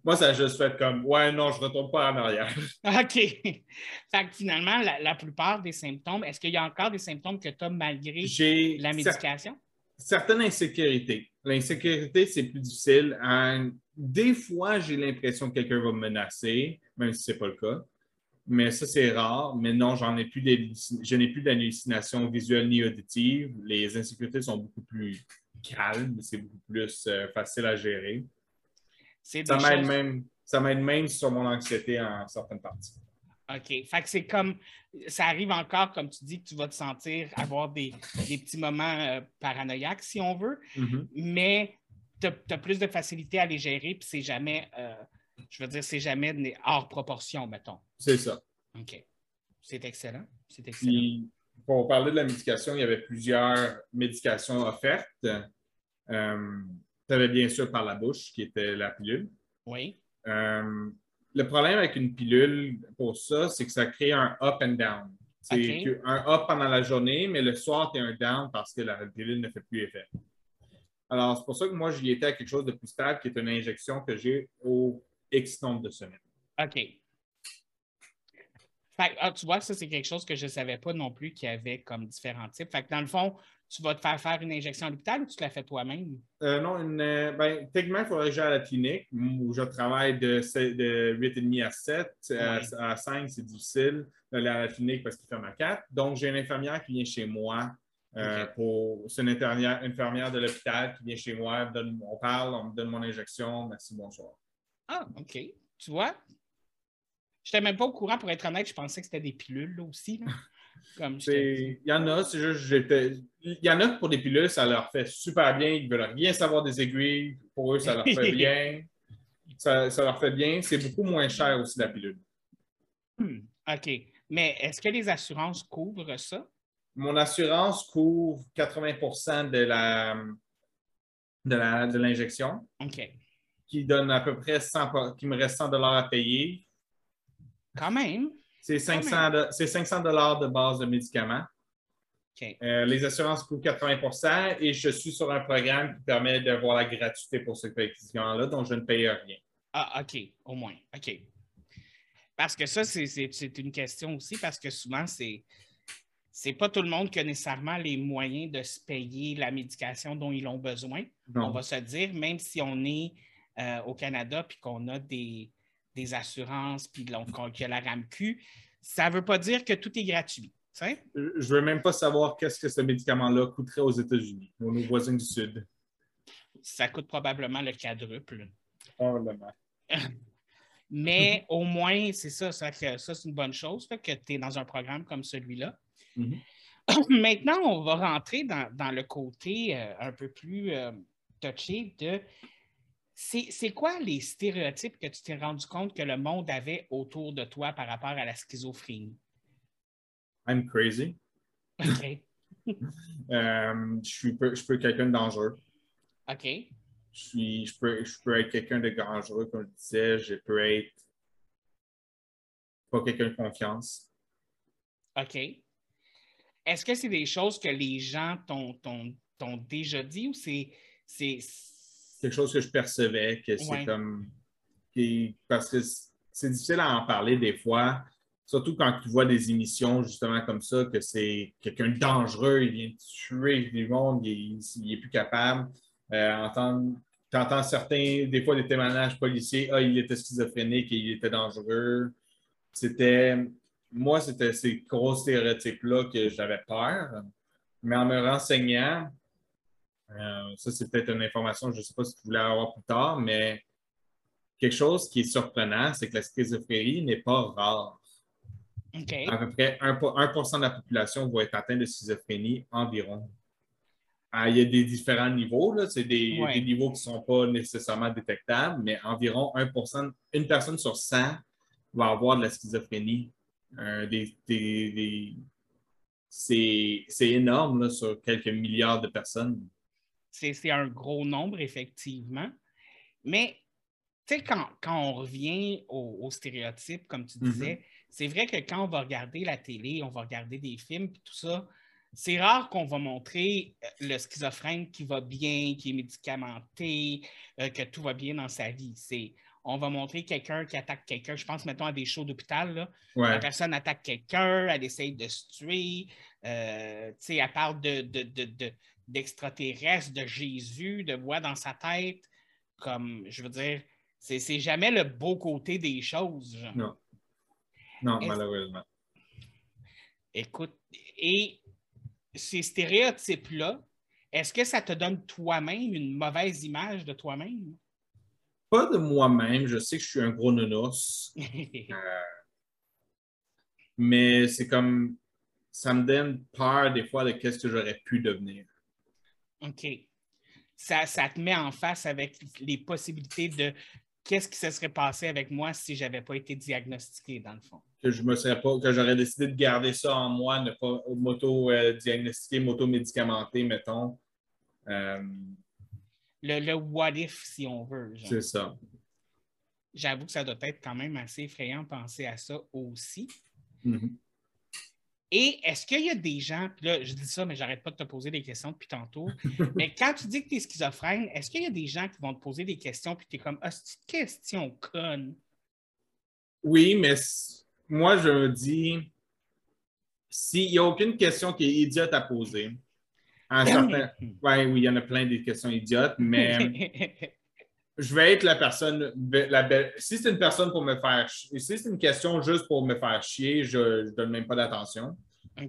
Moi, ça a juste fait comme, ouais, non, je retourne pas en arrière. [LAUGHS] [LAUGHS] OK. fait que finalement, la, la plupart des symptômes, est-ce qu'il y a encore des symptômes que tu as malgré la cer- médication? certaines insécurités. L'insécurité, c'est plus difficile. Hein, Des fois, j'ai l'impression que quelqu'un va me menacer, même si ce n'est pas le cas. Mais ça, c'est rare. Mais non, j'en ai plus je n'ai plus d'hallucinations visuelles ni auditives. Les insécurités sont beaucoup plus calmes. C'est beaucoup plus euh, facile à gérer. Ça m'aide choses- même, ça m'aide même sur mon anxiété en certaines parties. OK. Fait que c'est comme, ça arrive encore, comme tu dis, que tu vas te sentir avoir des, des petits moments euh, paranoïaques, si on veut, Mhm. mais tu as, plus de facilité à les gérer, puis c'est jamais, euh, je veux dire, c'est jamais hors proportion, mettons. C'est ça. OK. C'est excellent. C'est excellent. Puis, pour parler de la médication, il y avait plusieurs médications offertes. Euh, tu avais bien sûr par la bouche, qui était la pilule. Oui. Euh, le problème avec une pilule pour ça, c'est que ça crée un up and down. C'est Ok. que- un up pendant la journée, mais le soir, tu as un down parce que la pilule ne fait plus effet. Alors, c'est pour ça que moi, j'y étais à quelque chose de plus stable, qui est une injection que j'ai au X nombre de semaines. OK. Fait ah, tu vois, ça, c'est quelque chose que je ne savais pas non plus qu'il y avait comme différents types. Fait que dans le fond, tu vas te faire faire une injection à l'hôpital ou tu la fais toi-même? Euh, non, une, euh, ben, techniquement, il faudrait que j'aille à la clinique où je travaille de, de 8h30 à 7. À, Ouais. à 5, c'est difficile d'aller à la clinique parce qu'il ferme à 4. Donc, j'ai une infirmière qui vient chez moi. euh, pour, c'est une infirmière, infirmière de l'hôpital qui vient chez moi, donne- on parle, on me donne mon injection, merci, bonsoir. Ah, OK. Tu vois? Je n'étais même pas au courant, pour être honnête, je pensais que c'était des pilules là, aussi. là. [LAUGHS] Comme Il y en a, c'est juste, j'étais. Il y en a pour des pilules, ça leur fait super bien. Ils veulent rien savoir des aiguilles. Pour eux, ça leur [LAUGHS] fait bien. Ça, ça leur fait bien. C'est beaucoup moins cher aussi, la pilule. Hmm, OK. Mais est-ce que les assurances couvrent ça? Mon assurance couvre 80 de la de la- de l'injection, OK. Qui donne à peu près 100, pa- qui me reste 100 à payer. Quand même. C'est 500 de- c'est 500 de base de médicaments. Euh, les assurances couvrent 80 et je suis sur un programme qui permet d'avoir la gratuité pour ce médicament-là, donc je ne paye rien. Ah, OK, au moins. OK. Parce que ça, c'est- une question aussi, parce que souvent, c'est. C'est pas tout le monde qui a nécessairement les moyens de se payer la médication dont ils ont besoin. On va se dire, même si on est euh, au Canada puis qu'on a des, des assurances puis qu'il y a la RAMQ, ça ne veut pas dire que tout est gratuit. Je ne veux même pas savoir qu'est-ce que ce médicament-là coûterait aux États-Unis, aux nos voisins du Sud. Ça coûte probablement le quadruple. Probablement. [LAUGHS] Mais au moins, c'est ça, ça, c'est une bonne chose que tu es dans un programme comme celui-là. Mhm. [CLEARS THROAT] Maintenant, on va rentrer dans, dans le côté euh, un peu plus euh, touché de c'est quoi les stéréotypes que tu t'es rendu compte que le monde avait autour de toi par rapport à la schizophrénie? I'm crazy. OK. [LAUGHS] [LAUGHS] Euh, je suis peu- je peux être quelqu'un de dangereux. OK. Je, suis, je, peux, je peux être quelqu'un de dangereux, comme je disais. Je peux être pas quelqu'un de confiance. OK. Est-ce que c'est des choses que les gens t'ont déjà dit ou c'est. C'est- quelque chose que je percevais, que c'est Ouais. comme. qui- parce que c'est difficile à en parler des fois, surtout quand tu vois des émissions justement comme ça, que c'est quelqu'un de dangereux, il vient tuer du monde, il n'est plus capable. Euh, tu entends certains, des fois, des témoignages policiers, ah, il était schizophrénique et il était dangereux. C'était. moi, c'était ces gros stéréotypes-là que j'avais peur. Mais en me renseignant, euh, ça, c'est peut-être une information, je ne sais pas si tu voulais avoir plus tard, mais quelque chose qui est surprenant, c'est que la schizophrénie n'est pas rare. À peu près 1%, de la population va être atteinte de schizophrénie environ. Ah, il y a des différents niveaux, c'est des, niveaux qui ne sont pas nécessairement détectables, mais environ 1% une personne sur 100 va avoir de la schizophrénie. Euh, c'est énorme sur quelques milliards de personnes. C'est un gros nombre, effectivement. Mais, tu sais, quand, on revient aux, stéréotypes, comme tu mm-hmm. disais, c'est vrai que quand on va regarder la télé, on va regarder des films, tout ça, c'est rare qu'on va montrer euh, le schizophrène qui va bien, qui est médicamenté, euh, que tout va bien dans sa vie. C'est on va montrer quelqu'un qui attaque quelqu'un. Je pense, mettons, à des shows d'hôpital. La personne attaque quelqu'un, elle essaye de se tuer. Euh, elle parle de, de, Jésus, de voix dans sa tête. Comme, je veux dire, c'est jamais le beau côté des choses. Non. Non, malheureusement. Écoute, et ces stéréotypes-là, est-ce que ça te donne toi-même une mauvaise image de toi-même? Pas de moi-même. Je sais que je suis un gros nounours. [LAUGHS] Euh, mais c'est comme. Ça me donne peur des fois de qu'est-ce que j'aurais pu devenir. OK. Ça, ça, te met en face avec les possibilités de qu'est-ce qui se serait passé avec moi si je n'avais pas été diagnostiqué, dans le fond? Que je me serais pas, que j'aurais décidé de garder ça en moi, ne pas moto-diagnostiquer, moto-médicamenter, mettons. Euh, le, what if, si on veut. C'est ça. J'avoue que ça doit être quand même assez effrayant de penser à ça aussi. Mm-hmm. Et est-ce qu'il y a des gens, puis là, je dis ça, mais j'arrête pas de te poser des questions depuis tantôt, [LAUGHS] mais quand tu dis que tu es schizophrène, est-ce qu'il y a des gens qui vont te poser des questions, puis tu es comme, ah, c'est une question conne? Oui, mais moi, je dis, s'il n'y a aucune question qui est idiote à poser, un certain... ouais, oui, il y en a plein des questions idiotes, mais [LAUGHS] je vais être la personne, la belle. Si c'est une personne pour me faire si c'est une question juste pour me faire chier, je ne donne même pas d'attention.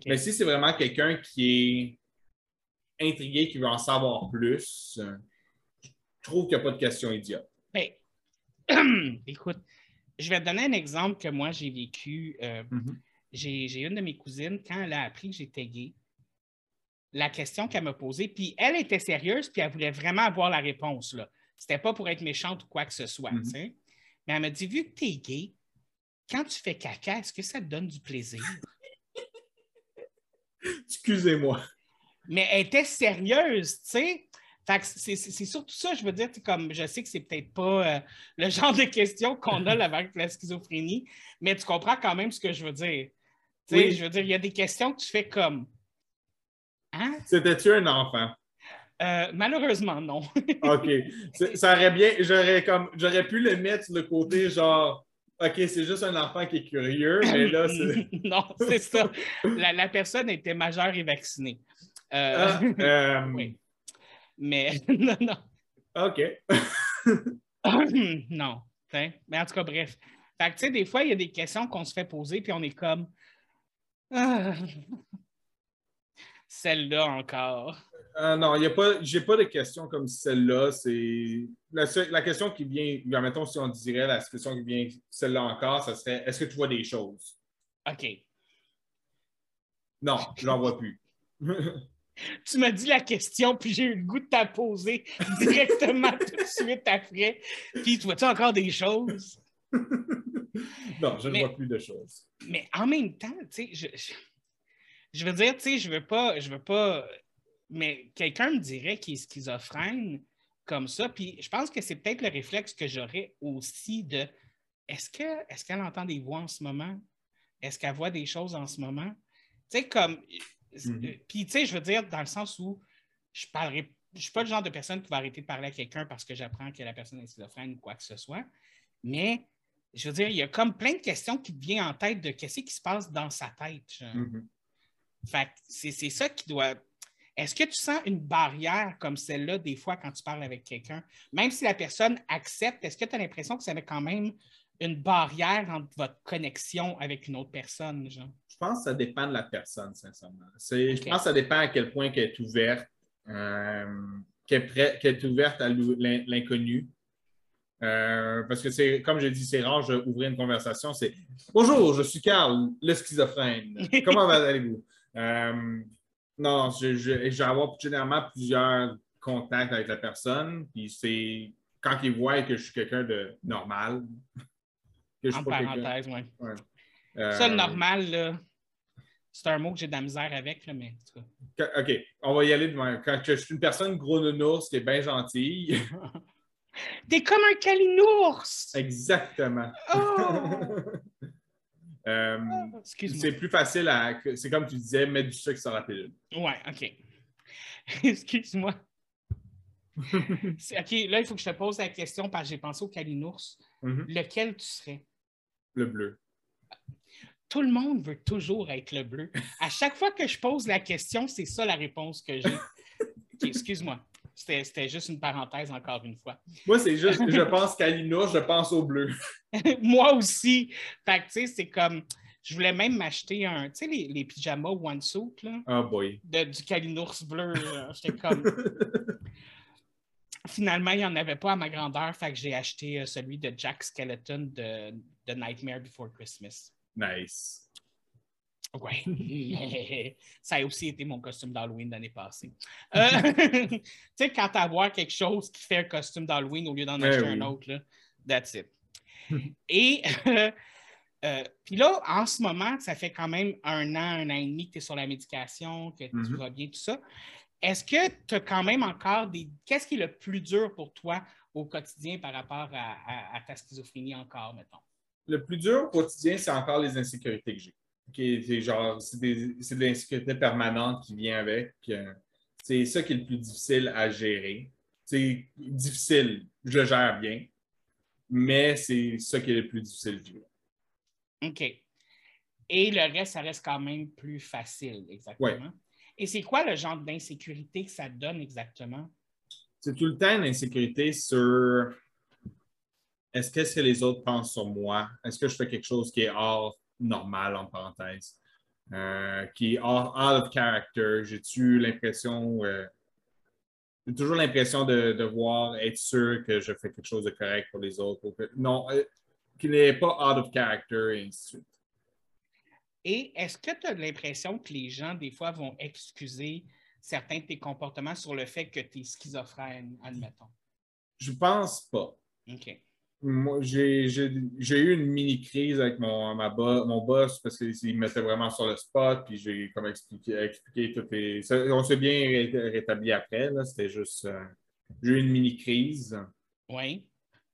Mais si c'est vraiment quelqu'un qui est intrigué, qui veut en savoir plus, je trouve qu'il n'y a pas de question idiote. Ben, [CLEARS THROAT] écoute, je vais te donner un exemple que moi j'ai vécu. Euh, mm-hmm. J'ai une de mes cousines, quand elle a appris que j'étais gay, la question qu'elle m'a posée, puis elle était sérieuse, puis elle voulait vraiment avoir la réponse. Là. C'était pas pour être méchante ou quoi que ce soit. Mhm. Mais elle m'a dit vu que tu es gay, quand tu fais caca, est-ce que ça te donne du plaisir? [LAUGHS] Excusez-moi. Mais elle était sérieuse, tu sais. c'est surtout ça, je veux dire, comme je sais que c'est peut-être pas euh, le [LAUGHS] genre de questions qu'on a avec la schizophrénie, mais tu comprends quand même ce que je veux dire. Oui. Je veux dire, il y a des questions que tu fais comme. Hein? C'était-tu un enfant? Euh, malheureusement, non. [LAUGHS] OK. Ça aurait bien, j'aurais comme, j'aurais pu le mettre sur le côté genre, OK, c'est juste un enfant qui est curieux, mais là, [LAUGHS] c'est. non, c'est ça. [LAUGHS] La, personne était majeure et vaccinée. Euh, ah, euh, oui. Mais, non, non. OK. [CLEARS THROAT] non. Mais en tout cas, bref. Fait que, tu sais, des fois, il y a des questions qu'on se fait poser, puis on est comme. Ah, celle-là encore. Euh, non, il y a pas, j'ai pas de questions comme celle-là. C'est la, question qui vient, mettons si on dirait la question qui vient, celle-là encore, ça serait est-ce que tu vois des choses? OK. Non, je n'en vois plus. [LAUGHS] tu m'as dit la question, puis j'ai eu le goût de t'en poser directement tout de suite après. Puis tu vois-tu encore des choses? non, je ne vois plus de choses. Mais en même temps, tu sais, je, je, veux dire, tu sais, je veux pas, je veux pas mais quelqu'un me dirait qu'il est schizophrène comme ça, puis je pense que c'est peut-être le réflexe que j'aurais aussi de est-ce qu'elle est entend des voix en ce moment? Est-ce qu'elle voit des choses en ce moment? Tu sais, comme. Mm-hmm. Puis, tu sais, je veux dire, dans le sens où je parlerai. Je suis pas le genre de personne qui va arrêter de parler à quelqu'un parce que j'apprends que la personne est schizophrène ou quoi que ce soit. Mais, je veux dire, il y a comme plein de questions qui viennent en tête de qu'est-ce qui se passe dans sa tête. Mm-hmm. Fait c'est ça qui doit est-ce que tu sens une barrière comme celle-là des fois quand tu parles avec quelqu'un? Même si la personne accepte, est-ce que tu as l'impression que ça met quand même une barrière entre votre connexion avec une autre personne, genre? Je pense que ça dépend de la personne, sincèrement. Je pense que ça dépend à quel point qu'elle est ouverte, euh, qu'elle est, est ouverte à l'inconnu. Euh, parce que c'est, comme je dis, c'est rare d'ouvrir une conversation. C'est Bonjour, je suis Carl, le schizophrène. Comment [LAUGHS] allez-vous? Euh, non, je, je, je vais avoir généralement plusieurs contacts avec la personne. Puis c'est quand ils voient que je suis quelqu'un de normal. Que je suis En parenthèse, oui. Euh, Ça, le normal, là, c'est un mot que j'ai de la misère avec, là, mais en tout cas. Quand- OK, on va y aller de même. Quand je suis une personne gros nounours qui est bien gentille. [LAUGHS] T'es comme un calinours! Exactement. Oh! [LAUGHS] Euh, Excuse-moi. c'est plus facile à. C'est comme tu disais, mettre du sucre sur la pilule. Ouais, OK. [LAUGHS] Excuse-moi. [LAUGHS] OK, là, il faut que je te pose la question parce que j'ai pensé au calinours. Mhm. Lequel tu serais? Le bleu. Tout le monde veut toujours être le bleu. À chaque fois que je pose la question, c'est ça la réponse que j'ai. [LAUGHS] Excuse-moi. C'était juste une parenthèse encore une fois. Moi, c'est juste, je [LAUGHS] pense l'inours, je pense au bleu. [LAUGHS] Moi aussi. Fait que, tu sais, c'est comme. Je voulais même m'acheter un. Tu sais, les, les pyjamas one suit, là, Oh boy. de- du calinours bleu. J'étais comme. [LAUGHS] Finalement, il n'y en avait pas à ma grandeur, fait que j'ai acheté euh, celui de Jack Skeleton de, de Nightmare Before Christmas. nice. Oui. [LAUGHS] Ça a aussi été mon costume d'Halloween l'année passée. [LAUGHS] Euh, [LAUGHS] tu sais, quand tu voir quelque chose qui fait un costume d'Halloween au lieu d'en Eh acheter oui. un autre, là, that's it. Et euh, euh, puis là, en ce moment, ça fait quand même un an, un an et demi que tu es sur la médication, que tu Mhm. vas bien, tout ça. Est-ce que tu as quand même encore des. Qu'est-ce qui est le plus dur pour toi au quotidien par rapport à, à- à ta schizophrénie encore, mettons? Le plus dur au quotidien, c'est encore les insécurités que j'ai. Ok, c'est genre, c'est de l'insécurité permanente qui vient avec. euh, c'est ça qui est le plus difficile à gérer. C'est difficile, je le gère bien, mais c'est ça qui est le plus difficile. OK. Et le reste, ça reste quand même plus facile, exactement. Et c'est quoi le genre d'insécurité que ça donne exactement? C'est tout le temps une insécurité sur est-ce que, ce que les autres pensent sur moi? Est-ce que je fais quelque chose qui est hors normal, en parenthèse? Euh, qui est out of character? J'ai-tu l'impression, euh, j'ai toujours l'impression de devoir être sûr que je fais quelque chose de correct pour les autres. que- non, euh, qu'il n'est pas out of character et ainsi de suite. Et est-ce que tu as l'impression que les gens, des fois, vont excuser certains de tes comportements sur le fait que tu es schizophrène, admettons? Je pense pas. OK. J'ai eu une mini crise avec mon, ma bo- mon boss parce qu'il me mettait vraiment sur le spot, puis j'ai comme expliqué, expliqué toutes les. ça- on s'est bien ré- rétabli après. C'était juste. euh, j'ai eu une mini crise, Oui.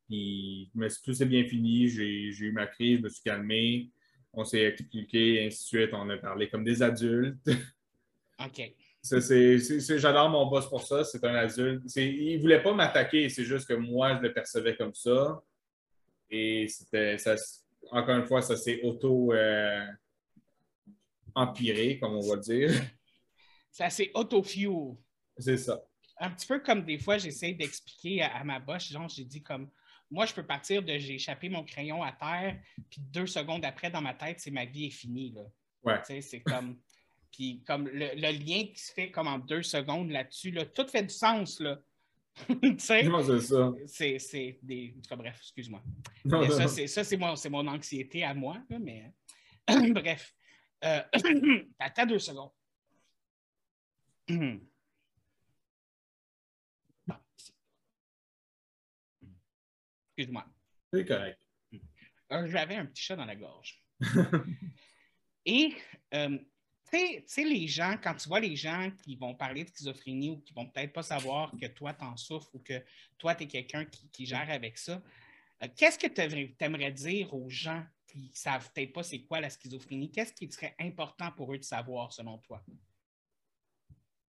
puis mais tout s'est bien fini. J'ai eu ma crise, je me suis calmé, on s'est expliqué, ainsi de suite. On a parlé comme des adultes. [LAUGHS] OK. J'adore mon boss pour ça. C'est un adulte. Il ne voulait pas m'attaquer, c'est juste que moi, je le percevais comme ça. Et c'était. ça- Encore une fois, ça s'est auto euh, comme on va dire. Ça, c'est auto-fuel. C'est ça. un petit peu comme des fois, j'essaie d'expliquer à, à ma boss, genre, j'ai dit comme, moi, je peux partir de j'ai échappé mon crayon à terre, puis deux secondes après, dans ma tête, c'est ma vie est finie, là. Ouais. Tu sais, c'est comme, [LAUGHS] puis comme le, le lien qui se fait comme en deux secondes là-dessus, là, tout fait du sens, là. [LAUGHS] tu sais, Non, c'est ça. c'est, c'est des, en tout cas, bref, excuse-moi. Non, Mais non, ça, non. c'est, ça, c'est, mon, c'est mon anxiété à moi, mais [CLEARS THROAT] bref. Euh, [CLEARS THROAT] attends deux secondes. [CLEARS THROAT] Excuse-moi. C'est correct. Euh, J'avais un petit chat dans la gorge. [LAUGHS] Et, euh, tu sais- les gens, quand tu vois les gens qui vont parler de schizophrénie ou qui vont peut-être pas savoir que toi, t'en souffres ou que toi, tu es quelqu'un qui, gère avec ça, euh, qu'est-ce que tu aimerais dire aux gens qui savent peut-être pas c'est quoi la schizophrénie? Qu'est-ce qui serait important pour eux de savoir, selon toi?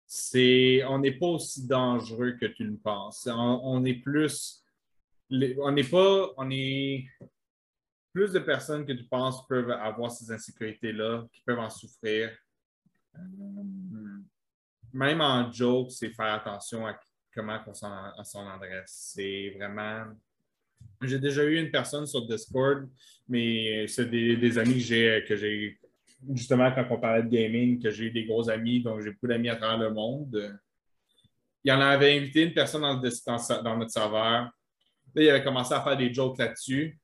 c'est on n'est pas aussi dangereux que tu le penses. On, on est plus on n'est pas on est plus de personnes que tu penses peuvent avoir ces insécurités-là, qui peuvent en souffrir. Euh, Même en joke, c'est faire attention à comment on s'en adresse. C'est vraiment J'ai déjà eu une personne sur Discord, mais c'est des, amis que j'ai, justement, quand on parlait de gaming, que j'ai eu des gros amis, donc j'ai beaucoup d'amis à travers le monde. Il en avait invité une personne dans, notre serveur. Là, il avait commencé à faire des jokes là-dessus.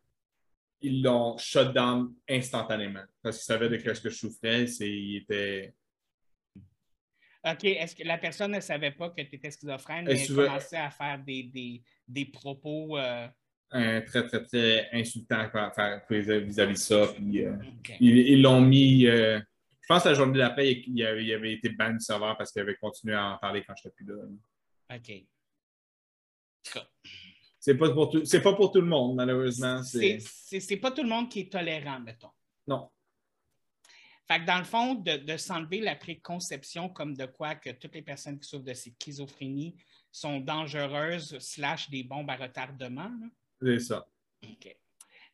Ils l'ont shut down instantanément parce qu'ils savaient de ce que je souffrais. Il était. OK, est-ce que la personne ne savait pas que tu étais schizophrène, mais Elle commençait à faire des, des, des propos. euh, un très, très, très insultant vis-à-vis de ça. Puis, euh, ils l'ont mis. euh, je pense que la journée d'après, il, avait, il avait été ban du serveur parce qu'il avait continué à en parler quand je n'étais plus là. OK. C'est pas, pour tout- c'est pas pour tout le monde, malheureusement. C'est pas tout le monde qui est tolérant, mettons. Non. Fait que dans le fond, de, de s'enlever la préconception comme de quoi que toutes les personnes qui souffrent de schizophrénie sont dangereuses, slash des bombes à retardement. C'est ça. OK.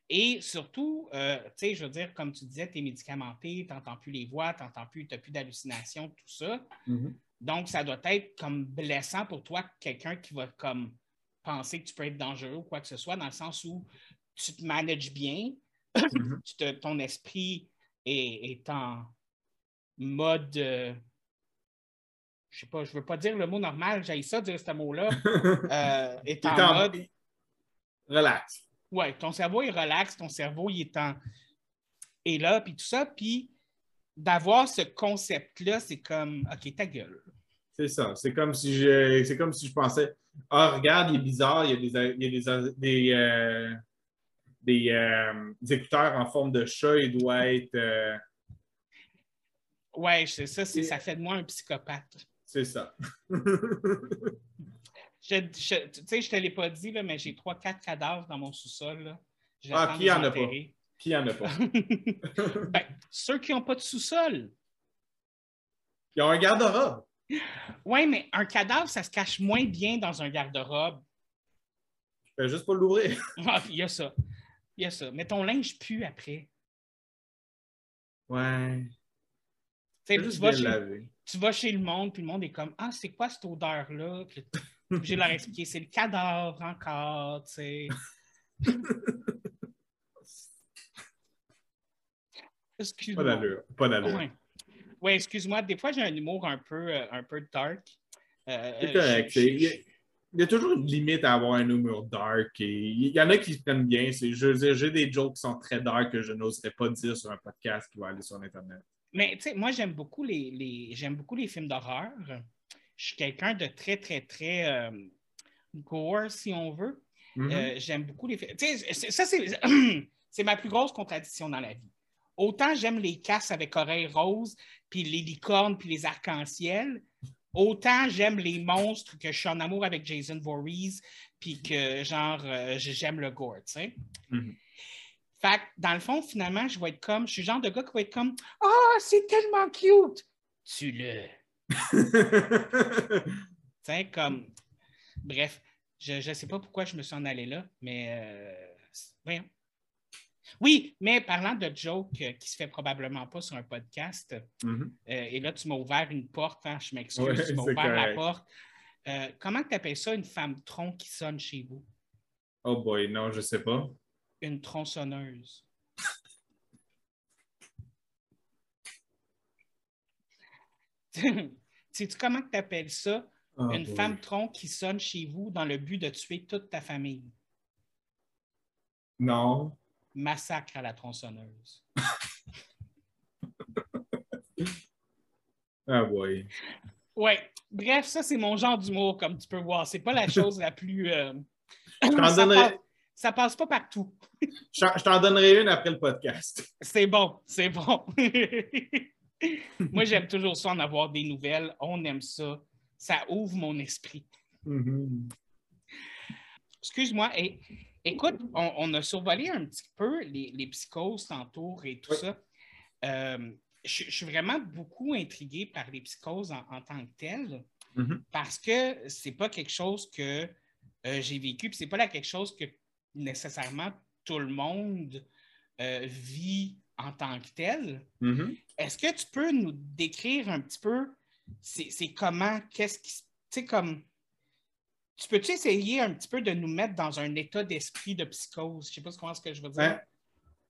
Et surtout, euh, tu sais, je veux dire, comme tu disais, tu es médicamenté, tu n'entends plus les voix, tu n'entends plus, tu n'as plus d'hallucinations, tout ça. Mhm. Donc, ça doit être comme blessant pour toi, quelqu'un qui va comme penser que tu peux être dangereux ou quoi que ce soit, dans le sens où tu te manages bien, Mhm. tu te- ton esprit est, est en mode. euh, je sais pas, je veux pas dire le mot normal, j'ai ça dire ce mot-là. [LAUGHS] euh, est en mode. Relax. Ouais, ton cerveau est relax, ton cerveau il est en est là, puis tout ça, puis d'avoir ce concept-là, c'est comme OK, ta gueule. C'est ça. C'est comme si je, c'est comme si je pensais Ah, regarde, il est bizarre, il y a des, il y a des, des, euh, des, euh, des écouteurs en forme de chat, il doit être. euh, Ouais, c'est ça, c'est, ça fait de moi un psychopathe. c'est ça. [LAUGHS] Je, je- tu sais, je te l'ai pas dit, là, mais j'ai trois, quatre cadavres dans mon sous-sol. Ah, qui en a pas? Qui en a pas? [LAUGHS] Ben, ceux qui n'ont pas de sous-sol. Ils ont un garde-robe. Oui, mais un cadavre, ça se cache moins bien dans un garde-robe. Fais juste pas l'ouvrir. Ah, Il y a ça. Il y a ça. Mais ton linge pue après. Ouais. Tu vas, chez, tu vas chez le monde, puis le monde est comme Ah, c'est quoi cette odeur-là? Puis [LAUGHS] J'ai leur expliquer, c'est le cadavre encore, tu sais. Pas Excuse-moi. d'allure. Pas d'allure. Ouais. Ouais, excuse-moi. Des fois, j'ai un humour un peu, euh, un peu dark. Euh, C'est euh, correct. je- c'est- je- Il y, a, toujours une limite à avoir un humour dark. Et il y en a qui se prennent bien. C'est- Je veux dire, j'ai des jokes qui sont très dark que je n'oserais pas dire sur un podcast qui va aller sur Internet. Mais tu sais, moi, j'aime beaucoup les, les- j'aime beaucoup les films d'horreur. Je suis quelqu'un de très, très, très euh, gore, si on veut. Mhm. Euh, j'aime beaucoup les films. Tu sais, ça, c'est, [CLEARS THROAT] c'est ma plus grosse contradiction dans la vie. Autant j'aime les casses avec oreilles roses, puis les licornes, puis les arcs-en-ciel, autant j'aime les monstres que je suis en amour avec Jason Voorhees, puis que genre, euh, j'aime le gore, tu sais. Fait que, dans le fond, finalement, je vais être comme, je suis le genre de gars qui va être comme, ah, c'est tellement cute! Tu le. [LAUGHS] Tu sais, comme. Bref, je ne sais pas pourquoi je me suis en allé là, mais. euh, voyons. Oui, mais parlant de joke euh, qui se fait probablement pas sur un podcast, Mhm. euh, et là, tu m'as ouvert une porte, hein, je m'excuse, Ouais, tu m'as ouvert la porte. Euh, comment tu appelles ça, une femme tronc qui sonne chez vous? Oh boy, non, je sais pas. Une tronçonneuse. [LAUGHS] Sais-tu comment tu appelles ça? Oh une boy. femme tronc qui sonne chez vous dans le but de tuer toute ta famille? Non. Massacre à la tronçonneuse. [LAUGHS] Ah boy. Ouais. Bref, ça, c'est mon genre d'humour, comme tu peux voir. C'est pas la [LAUGHS] chose la plus. euh, Je t'en [LAUGHS] ça, donnerai- passe, ça passe pas partout. Je t'en- donnerai une après le podcast. C'est bon, c'est bon. Moi, j'aime toujours ça, en avoir des nouvelles. On aime ça. Ça ouvre mon esprit. Mhm. Excuse-moi. Et, écoute, on, on a survolé un petit peu les, les psychoses tantôt et tout Oui. ça. Euh, je, je suis vraiment beaucoup intrigué par les psychoses en, en tant que telles Mhm. parce que c'est pas quelque chose que euh, j'ai vécu, puis c'est pas là quelque chose que nécessairement tout le monde euh, vit en tant que tel. Mhm. Est-ce que tu peux nous décrire un petit peu c'est comment, qu'est-ce qui. se- Tu sais, comme. Tu peux-tu essayer un petit peu de nous mettre dans un état d'esprit de psychose? Je ne sais pas comment ce que je veux dire. Ben,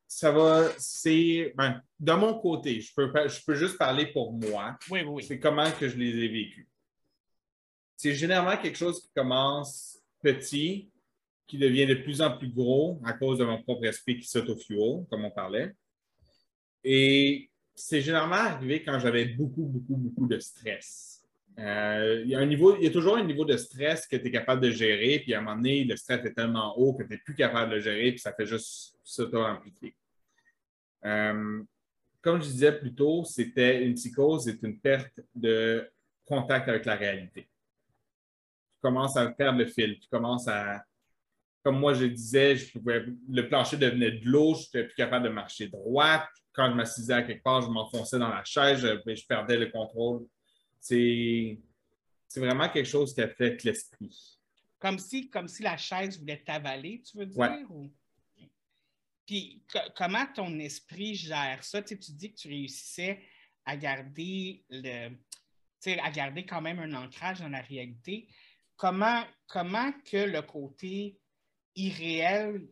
ça va, c'est, ben, de mon côté, je peux, je peux juste parler pour moi. oui, oui, oui. C'est comment que je les ai vécus. C'est généralement quelque chose qui commence petit, qui devient de plus en plus gros à cause de mon propre esprit qui s'autofuel, comme on parlait. Et c'est généralement arrivé quand j'avais beaucoup, beaucoup, beaucoup de stress. Euh, il, y a un niveau, il y a toujours un niveau de stress que tu es capable de gérer, puis à un moment donné, le stress est tellement haut que tu n'es plus capable de le gérer, puis ça fait juste s'auto-amplifier. Euh, comme je disais plus tôt, c'était une psychose, c'est une perte de contact avec la réalité. Tu commences à perdre le fil, tu commences à, comme moi je disais, je pouvais- le plancher devenait de l'eau, je n'étais plus capable de marcher droit. Quand je m'assisais à quelque part, je m'enfonçais dans la chaise, je, je perdais le contrôle. C'est vraiment quelque chose qui affecte l'esprit. Comme si, comme si la chaise voulait t'avaler, tu veux dire? Ouais. ou- Puis co- comment ton esprit gère ça? Tu, sais, tu dis que tu réussissais à garder le. à garder quand même un ancrage dans la réalité. Comment, comment que le côté irréel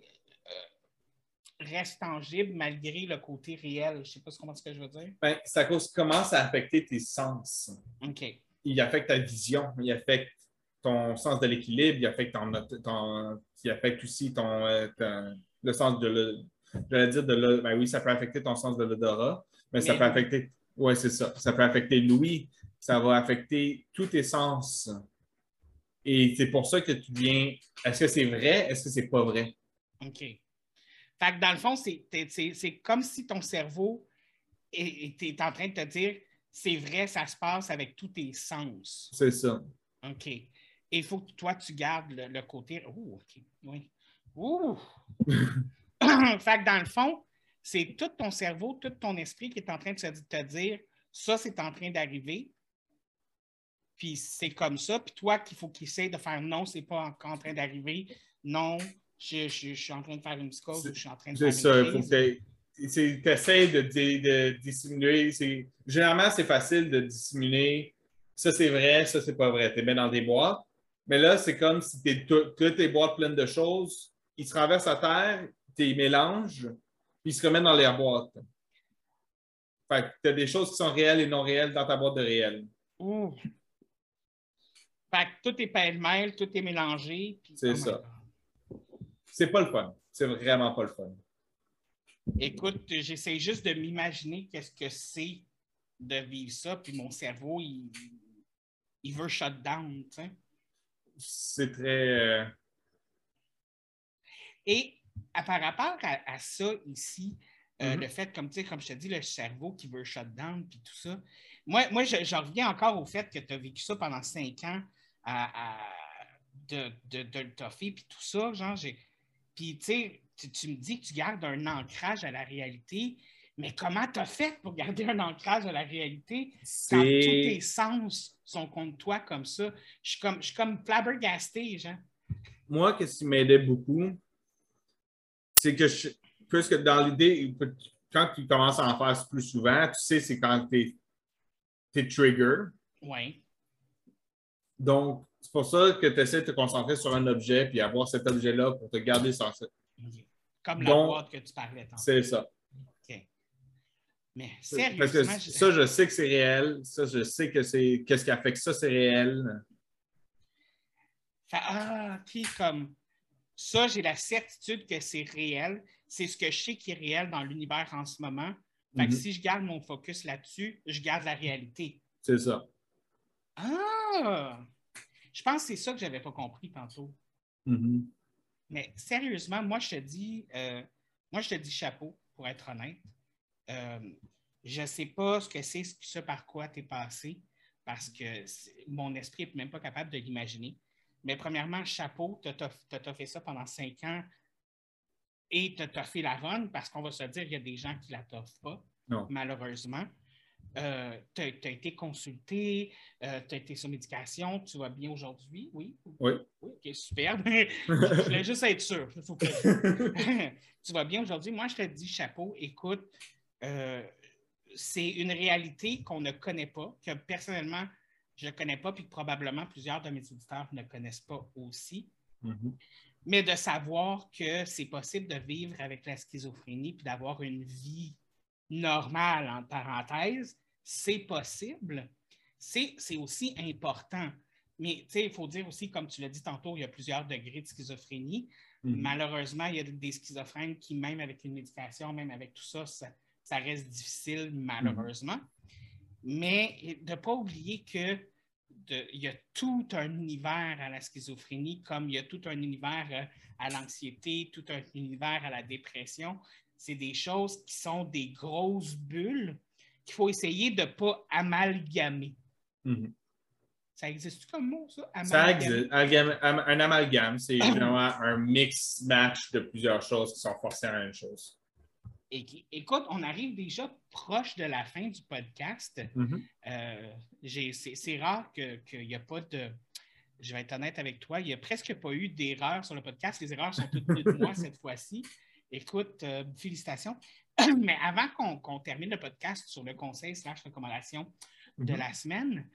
reste tangible malgré le côté réel? Je ne sais pas comprends ce que je veux dire. Ben, ça commence à affecter tes sens. OK. il affecte ta vision, il affecte ton sens de l'équilibre, il affecte ton, ton- il affecte aussi ton, euh, ton- le sens de le, dire de le, ben oui, ça peut affecter ton sens de l'odorat, mais, ça peut affecter, ouais, c'est ça, ça peut affecter l'ouïe, ça va affecter tous tes sens. Et c'est pour ça que tu viens, est-ce que c'est vrai, est-ce que c'est pas vrai? OK. Fait que dans le fond, c'est, t'es- c'est- c'est comme si ton cerveau est, est en train de te dire c'est vrai, ça se passe avec tous tes sens. C'est ça. OK. Et il faut que toi, tu gardes le, le côté. Ouh, OK. Oui. Ouh! [COUGHS] fait que dans le fond, c'est tout ton cerveau, tout ton esprit qui est en train de te dire ça, c'est en train d'arriver. Puis c'est comme ça. Puis toi, qu'il faut qu'il essaie de faire non, c'est pas encore en train d'arriver. Non, je, je- je suis en train de faire une psychose C'est- ou je suis en train de C'est faire ça, une crise. tu essaies de, de dissimuler. c'est- Généralement, c'est facile de dissimuler. Ça, c'est vrai, ça, c'est pas vrai. Tu es bien dans des boîtes. Mais là, c'est comme si tu es toutes tes boîtes pleines de choses. Ils se renversent à terre, tu les mélanges, puis ils se remettent dans les boîtes. Fait que tu as des choses qui sont réelles et non réelles dans ta boîte de réel. Ouh. Fait que tout est pêle-mêle, tout est mélangé. C'est oh ça. God. C'est pas le fun. C'est vraiment pas le fun. Écoute, j'essaie juste de m'imaginer qu'est-ce que c'est de vivre ça, puis mon cerveau, il, il veut shut down, tu sais. C'est très. euh, Et à, par rapport à, à ça ici, euh, Mhm. le fait, comme, tu sais, comme je te dis, le cerveau qui veut shut down, puis tout ça, moi, moi je, je reviens encore au fait que tu as vécu ça pendant cinq ans à, à- de, de, de le toffer, puis tout ça, genre, j'ai... Puis, tu sais, tu, me dis que tu gardes un ancrage à la réalité, mais comment tu as fait pour garder un ancrage à la réalité? Quand tous tes sens sont contre toi comme ça? Je suis comme, je suis comme flabbergasté, genre. moi, qu'est-ce qui m'aidait beaucoup, c'est que je, plus que dans l'idée, quand tu commences à en faire plus souvent, tu sais, c'est quand tu es, trigger. Oui. Donc, c'est pour ça que tu essaies de te concentrer sur un objet puis avoir cet objet-là pour te garder sur Comme la Donc, boîte que tu parlais tantôt. C'est ça. OK. Mais Parce que sérieusement, je- ça, je sais que c'est réel. Ça, je sais que c'est. Qu'est-ce qui a fait que ça, c'est réel. Fait- ah, OK, comme ça, j'ai la certitude que c'est réel. C'est ce que je sais qui est réel dans l'univers en ce moment. Fait que Mhm. si je garde mon focus là-dessus, je garde la réalité. C'est ça. Ah! Je pense que c'est ça que j'avais pas compris tantôt. Mhm. Mais sérieusement, moi, je te dis, euh, moi, je te dis chapeau, pour être honnête. Euh, je ne sais pas ce que c'est, ce- par quoi tu es passé, parce que mon esprit n'est même pas capable de l'imaginer. Mais premièrement, chapeau, tu as, fait ça pendant cinq ans et tu as fait la run, parce qu'on va se dire, il y a des gens qui ne la t'offrent pas, Non. malheureusement. Euh, tu as, été consulté, tu as été sur médication, tu vas bien aujourd'hui, oui? Oui. Oui, ok, super. [LAUGHS] je voulais juste être sûr. Il faut que- [LAUGHS] tu vas bien aujourd'hui. Moi, je te dis chapeau. Écoute, euh, c'est une réalité qu'on ne connaît pas, que personnellement, je ne connais pas, puis que probablement plusieurs de mes auditeurs ne connaissent pas aussi. Mhm. Mais de savoir que c'est possible de vivre avec la schizophrénie puis d'avoir une vie normale, en parenthèse, c'est possible. C'est aussi important. Mais il faut dire aussi, comme tu l'as dit tantôt, il y a plusieurs degrés de schizophrénie. Mhm. Malheureusement, il y a des schizophrènes qui, même avec une médication, même avec tout ça, ça, ça reste difficile, malheureusement. Mais de ne pas oublier que de- il y a tout un univers à la schizophrénie, comme il y a tout un univers euh, à l'anxiété, tout un univers à la dépression. C'est des choses qui sont des grosses bulles qu'il faut essayer de ne pas amalgamer. Mhm. Ça existe comme mot, ça? Ça existe. Am- Un amalgame, c'est [LAUGHS] généralement un mix-match de plusieurs choses qui sont forcées à la même chose. Et écoute, on arrive déjà proche de la fin du podcast. Mhm. Euh, c'est rare que- qu'il n'y a pas de. Je vais être honnête avec toi, il n'y a presque pas eu d'erreurs sur le podcast. Les erreurs sont toutes de moi [LAUGHS] cette fois-ci. Écoute, euh, félicitations. [COUGHS] Mais avant qu'on termine le podcast sur le conseil slash recommandation de Mhm. la semaine,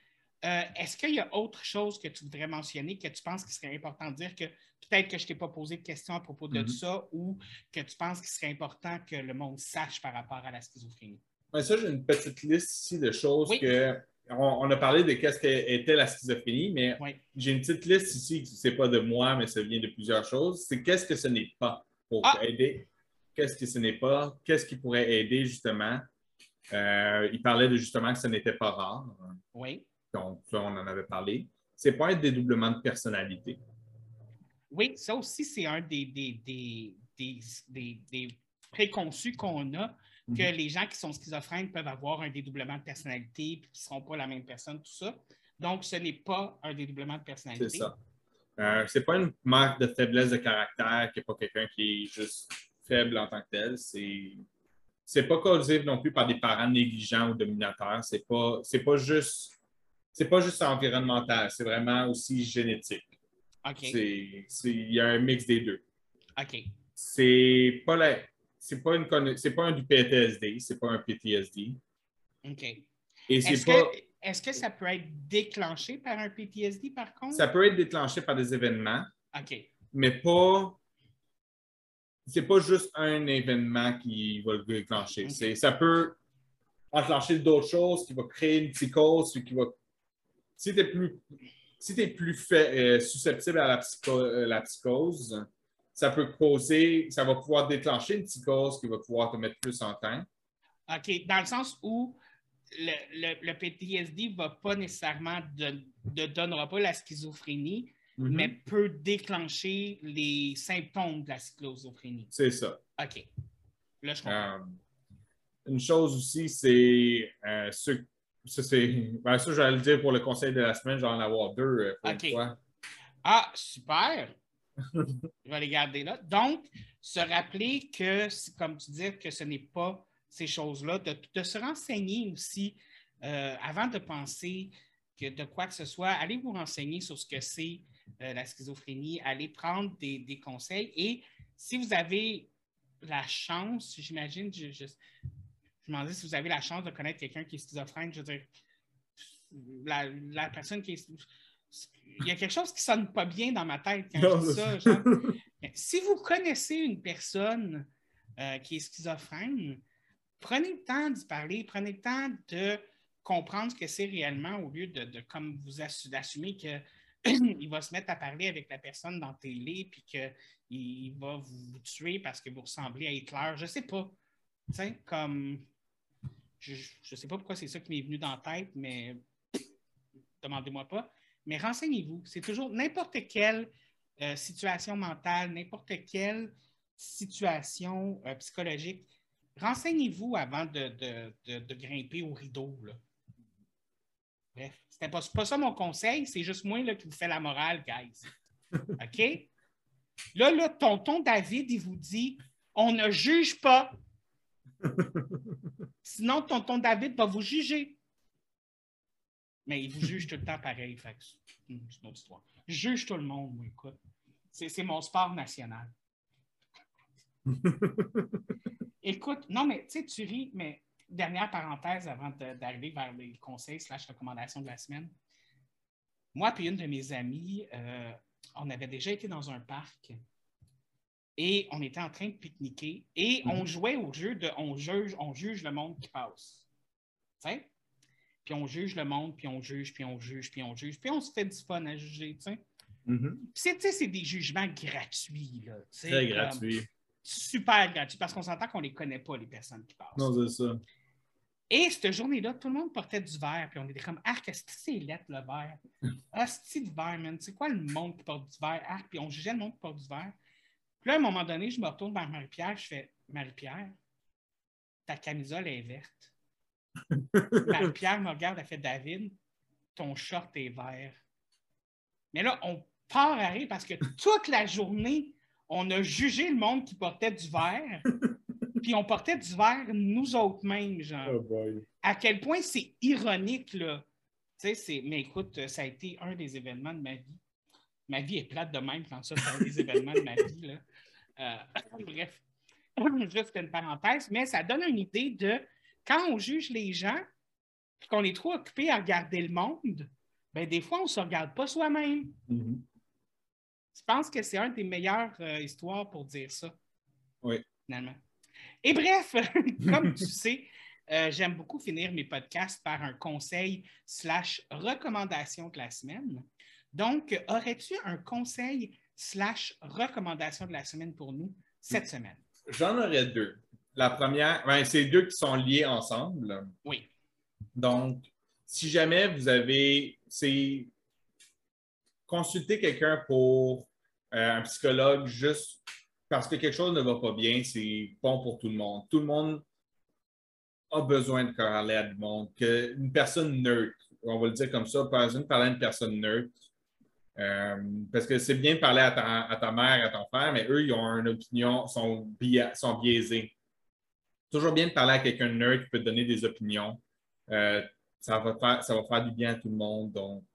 euh, est-ce qu'il y a autre chose que tu voudrais mentionner que tu penses qu'il serait important de dire que peut-être que je ne t'ai pas posé de questions à propos de Mhm. ça ou que tu penses qu'il serait important que le monde sache par rapport à la schizophrénie? Ouais, ça, j'ai une petite liste ici de choses Oui. que. On, on a parlé de qu'est-ce qu'était la schizophrénie, mais Oui. j'ai une petite liste ici, ce n'est pas de moi, mais ça vient de plusieurs choses. C'est qu'est-ce que ce n'est pas pour Ah! aider, qu'est-ce que ce n'est pas, qu'est-ce qui pourrait aider justement. Euh, il parlait de justement que ce n'était pas rare, Oui. donc ça, on en avait parlé. C'est pas un dédoublement de personnalité. Oui, ça aussi, c'est un des, des, des, des, préconçus qu'on a, que Mhm. les gens qui sont schizophrènes peuvent avoir un dédoublement de personnalité, puis qui ne seront pas la même personne, tout ça. Donc, ce n'est pas un dédoublement de personnalité. C'est ça. Euh, c'est pas une marque de faiblesse de caractère, qui n'est pas quelqu'un qui est juste faible en tant que tel. C'est c'est pas causé non plus par des parents négligents ou dominateurs. C'est pas c'est pas juste c'est pas juste environnemental, c'est vraiment aussi génétique. OK. C'est c'est- il y a un mix des deux. OK. C'est pas la c'est pas une conna- c'est pas un du PTSD, c'est pas un PTSD. OK. Et c'est Est-ce pas que, est-ce que ça peut être déclenché par un PTSD, par contre? ça peut être déclenché par des événements. OK. mais pas. C'est pas juste un événement qui va le déclencher. Ça peut enclencher d'autres choses, qui va créer une psychose, qui va. Si tu es plus, si plus fait- euh, susceptible à la, psycho- euh, la psychose, ça peut causer, ça va pouvoir déclencher une psychose qui va pouvoir te mettre plus en temps. OK. Dans le sens où le, le, le PTSD ne va pas nécessairement de donnera pas la schizophrénie, Mhm. mais peut déclencher les symptômes de la schizophrénie. C'est ça. OK. Là, je comprends. Euh, une chose aussi, c'est euh, ce- ça, c'est. Ben, ça, j'allais le dire pour le conseil de la semaine, je vais en avoir deux euh, pour Ok. une fois. Ah, super! Je vais les garder là. Donc, se rappeler que, comme tu dis, que ce n'est pas ces choses-là, de, de se renseigner aussi euh, avant de penser que de quoi que ce soit, allez vous renseigner sur ce que c'est euh, la schizophrénie, allez prendre des, des conseils et si vous avez la chance, j'imagine, je, je, je me demandais si vous avez la chance de connaître quelqu'un qui est schizophrène, je veux dire, la, la personne qui est il y a quelque chose qui sonne pas bien dans ma tête quand Non, je dis ça. genre. [LAUGHS] Mais Si vous connaissez une personne euh, qui est schizophrène, prenez le temps d'y parler, prenez le temps de comprendre ce que c'est réellement au lieu de, de comme vous assu- d'assumer que [COUGHS] il va se mettre à parler avec la personne dans la télé puis qu'il il va vous tuer parce que vous ressemblez à Hitler. Je sais pas. Tu sais, comme. Je, je sais pas pourquoi c'est ça qui m'est venu dans la tête, mais demandez-moi pas. Mais renseignez-vous. C'est toujours n'importe quelle euh, situation mentale, n'importe quelle situation euh, psychologique. Renseignez-vous avant de, de- de- grimper au rideau. Bref, c'était pas, c'est pas ça mon conseil, c'est juste moi là, qui vous fait la morale, guys. [LAUGHS] OK? Là, là, tonton David, il vous dit on ne juge pas. Sinon, tonton David va vous juger. Mais il vous juge tout le temps pareil. C'est une autre histoire. Je juge tout le monde, moi, écoute. C'est c'est mon sport national. [LAUGHS] Écoute, non, mais tu sais, tu ris, mais dernière parenthèse avant d'arriver vers les conseils slash recommandations de la semaine. moi et une de mes amies, euh, on avait déjà été dans un parc et on était en train de pique-niquer et on Mhm. jouait au jeu de on juge, on juge le monde qui passe. Tu sais? Puis on juge le monde, puis on juge, puis on juge, puis on juge, puis on se fait du fun à juger, tu sais? Puis c'est, des jugements gratuits, là. Très gratuit. super gratuits, parce qu'on s'entend qu'on les connaît pas, les personnes qui passent. Non, c'est ça. Et cette journée-là, tout le monde portait du verre, puis on était comme Arc, est-ce que c'est lettre le verre? [LAUGHS] Asti de verre, man. C'est quoi le monde qui porte du verre? Arc, puis on jugeait le monde qui porte du verre. Puis là, à un moment donné, je me retourne vers Marie-Pierre, je fais Marie-Pierre, ta camisole est verte. [LAUGHS] Marie-Pierre me regarde, elle fait David, ton short est vert. Mais là, on part à rire parce que toute la journée, on a jugé le monde qui portait du vert, [LAUGHS] puis on portait du vert nous autres mêmes, genre Oh à quel point c'est ironique, là. Tu sais, c'est... Mais écoute, ça a été un des événements de ma vie. Ma vie est plate de même quand ça, c'est un des événements de ma vie, là. Euh, [LAUGHS] bref, [LAUGHS] juste une parenthèse, mais ça donne une idée de quand on juge les gens, puis qu'on est trop occupé à regarder le monde, ben des fois, on ne se regarde pas soi-même. Mhm. Je pense que c'est une des meilleures euh, histoires pour dire ça. Oui. Finalement. Et bref, [LAUGHS] comme tu [LAUGHS] sais, euh, j'aime beaucoup finir mes podcasts par un conseil slash recommandation de la semaine. Donc, aurais-tu un conseil slash recommandation de la semaine pour nous cette semaine? J'en aurais deux. La première, ben, c'est deux qui sont liés ensemble. Oui. Donc, si jamais vous avez, c'est consulter quelqu'un pour euh, un psychologue juste parce que quelque chose ne va pas bien, c'est bon pour tout le monde. Tout le monde a besoin de parler à du monde. Une personne neutre, on va le dire comme ça, pas besoin de parler à une personne neutre. Euh, parce que c'est bien de parler à ta, mère, à ton frère, mais eux, ils ont une opinion, sont, sont biaisés. Toujours bien de parler à quelqu'un de neutre qui peut donner des opinions. Euh, ça, va faire, du bien à tout le monde. Donc,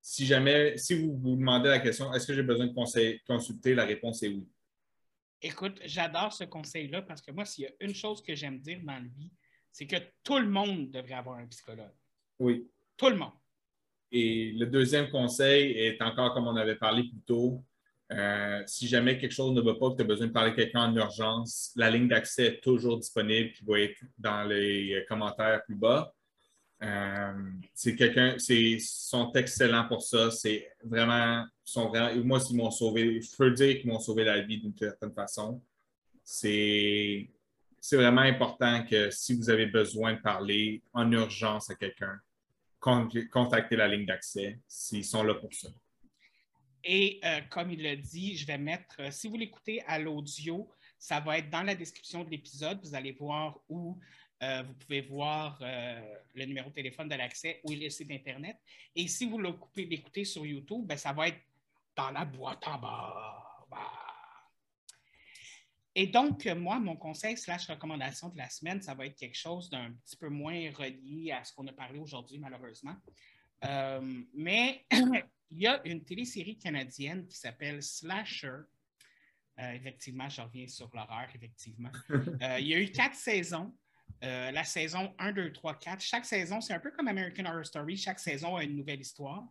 si jamais, si vous vous demandez la question, est-ce que j'ai besoin de consulter, la réponse est oui. Écoute, j'adore ce conseil-là parce que moi, s'il y a une chose que j'aime dire dans la vie, c'est que tout le monde devrait avoir un psychologue. Oui. Tout le monde. Et le deuxième conseil est encore comme on avait parlé plus tôt. euh, si jamais quelque chose ne va pas, que tu as besoin de parler à quelqu'un en urgence, la ligne d'accès est toujours disponible qui va être dans les commentaires plus bas. Euh, c'est quelqu'un, c'est, sont excellents pour ça. C'est vraiment, sont vraiment, moi, ils m'ont sauvé, je peux dire qu'ils m'ont sauvé la vie d'une certaine façon. C'est, c'est vraiment important que si vous avez besoin de parler en urgence à quelqu'un, con- contactez la ligne d'accès s'ils sont là pour ça. Et euh, comme il l'a dit, je vais mettre, euh, si vous l'écoutez à l'audio, ça va être dans la description de l'épisode. Vous allez voir où euh, vous pouvez voir euh, le numéro de téléphone de l'accès ou le site Internet. Et si vous l'écoutez sur YouTube, ben, ça va être dans la boîte en bas. Et donc, moi, mon conseil slash recommandation de la semaine, ça va être quelque chose d'un petit peu moins relié à ce qu'on a parlé aujourd'hui, malheureusement. Euh, mais [CLEARS THROAT] il y a une télésérie canadienne qui s'appelle Slasher. Effectivement, je reviens sur l'horreur, effectivement. Il y a eu quatre saisons. Euh, la saison 1, 2, 3, 4. Chaque saison, c'est un peu comme American Horror Story. Chaque saison a une nouvelle histoire.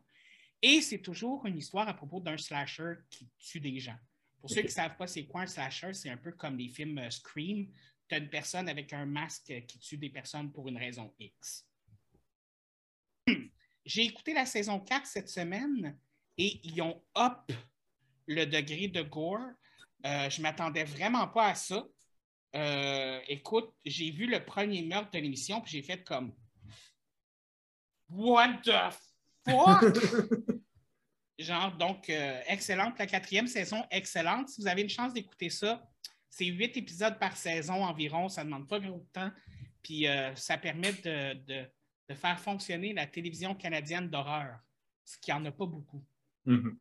Et c'est toujours une histoire à propos d'un slasher qui tue des gens. Pour ceux qui ne savent pas c'est quoi un slasher, c'est un peu comme les films euh, Scream. Tu as une personne avec un masque qui tue des personnes pour une raison X. [CLEARS THROAT] J'ai écouté la saison 4 cette semaine et ils ont up le degré de gore. Euh, je ne m'attendais vraiment pas à ça. Euh, écoute, j'ai vu le premier meurtre de l'émission puis j'ai fait comme What the fuck? [LAUGHS] Genre, donc, euh, excellente. La quatrième saison, excellente. Si vous avez une chance d'écouter ça, c'est huit épisodes par saison environ. Ça ne demande pas beaucoup de temps. Puis euh, ça permet de, de- de faire fonctionner la télévision canadienne d'horreur, ce qui n'en a pas beaucoup. Mhm.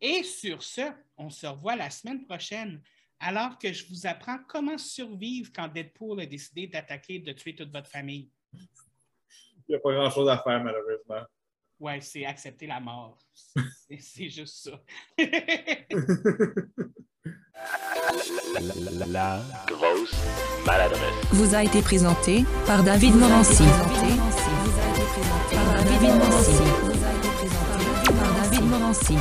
Et sur ce, on se revoit la semaine prochaine, alors que je vous apprends comment survivre quand Deadpool a décidé d'attaquer et de tuer toute votre famille. Il n'y a pas grand-chose à faire, malheureusement. Ouais, c'est accepter la mort. [LAUGHS] C'est- juste ça. La, la grosse maladresse. vous a été présenté par David Morancy. Par David Morancy. Nancy.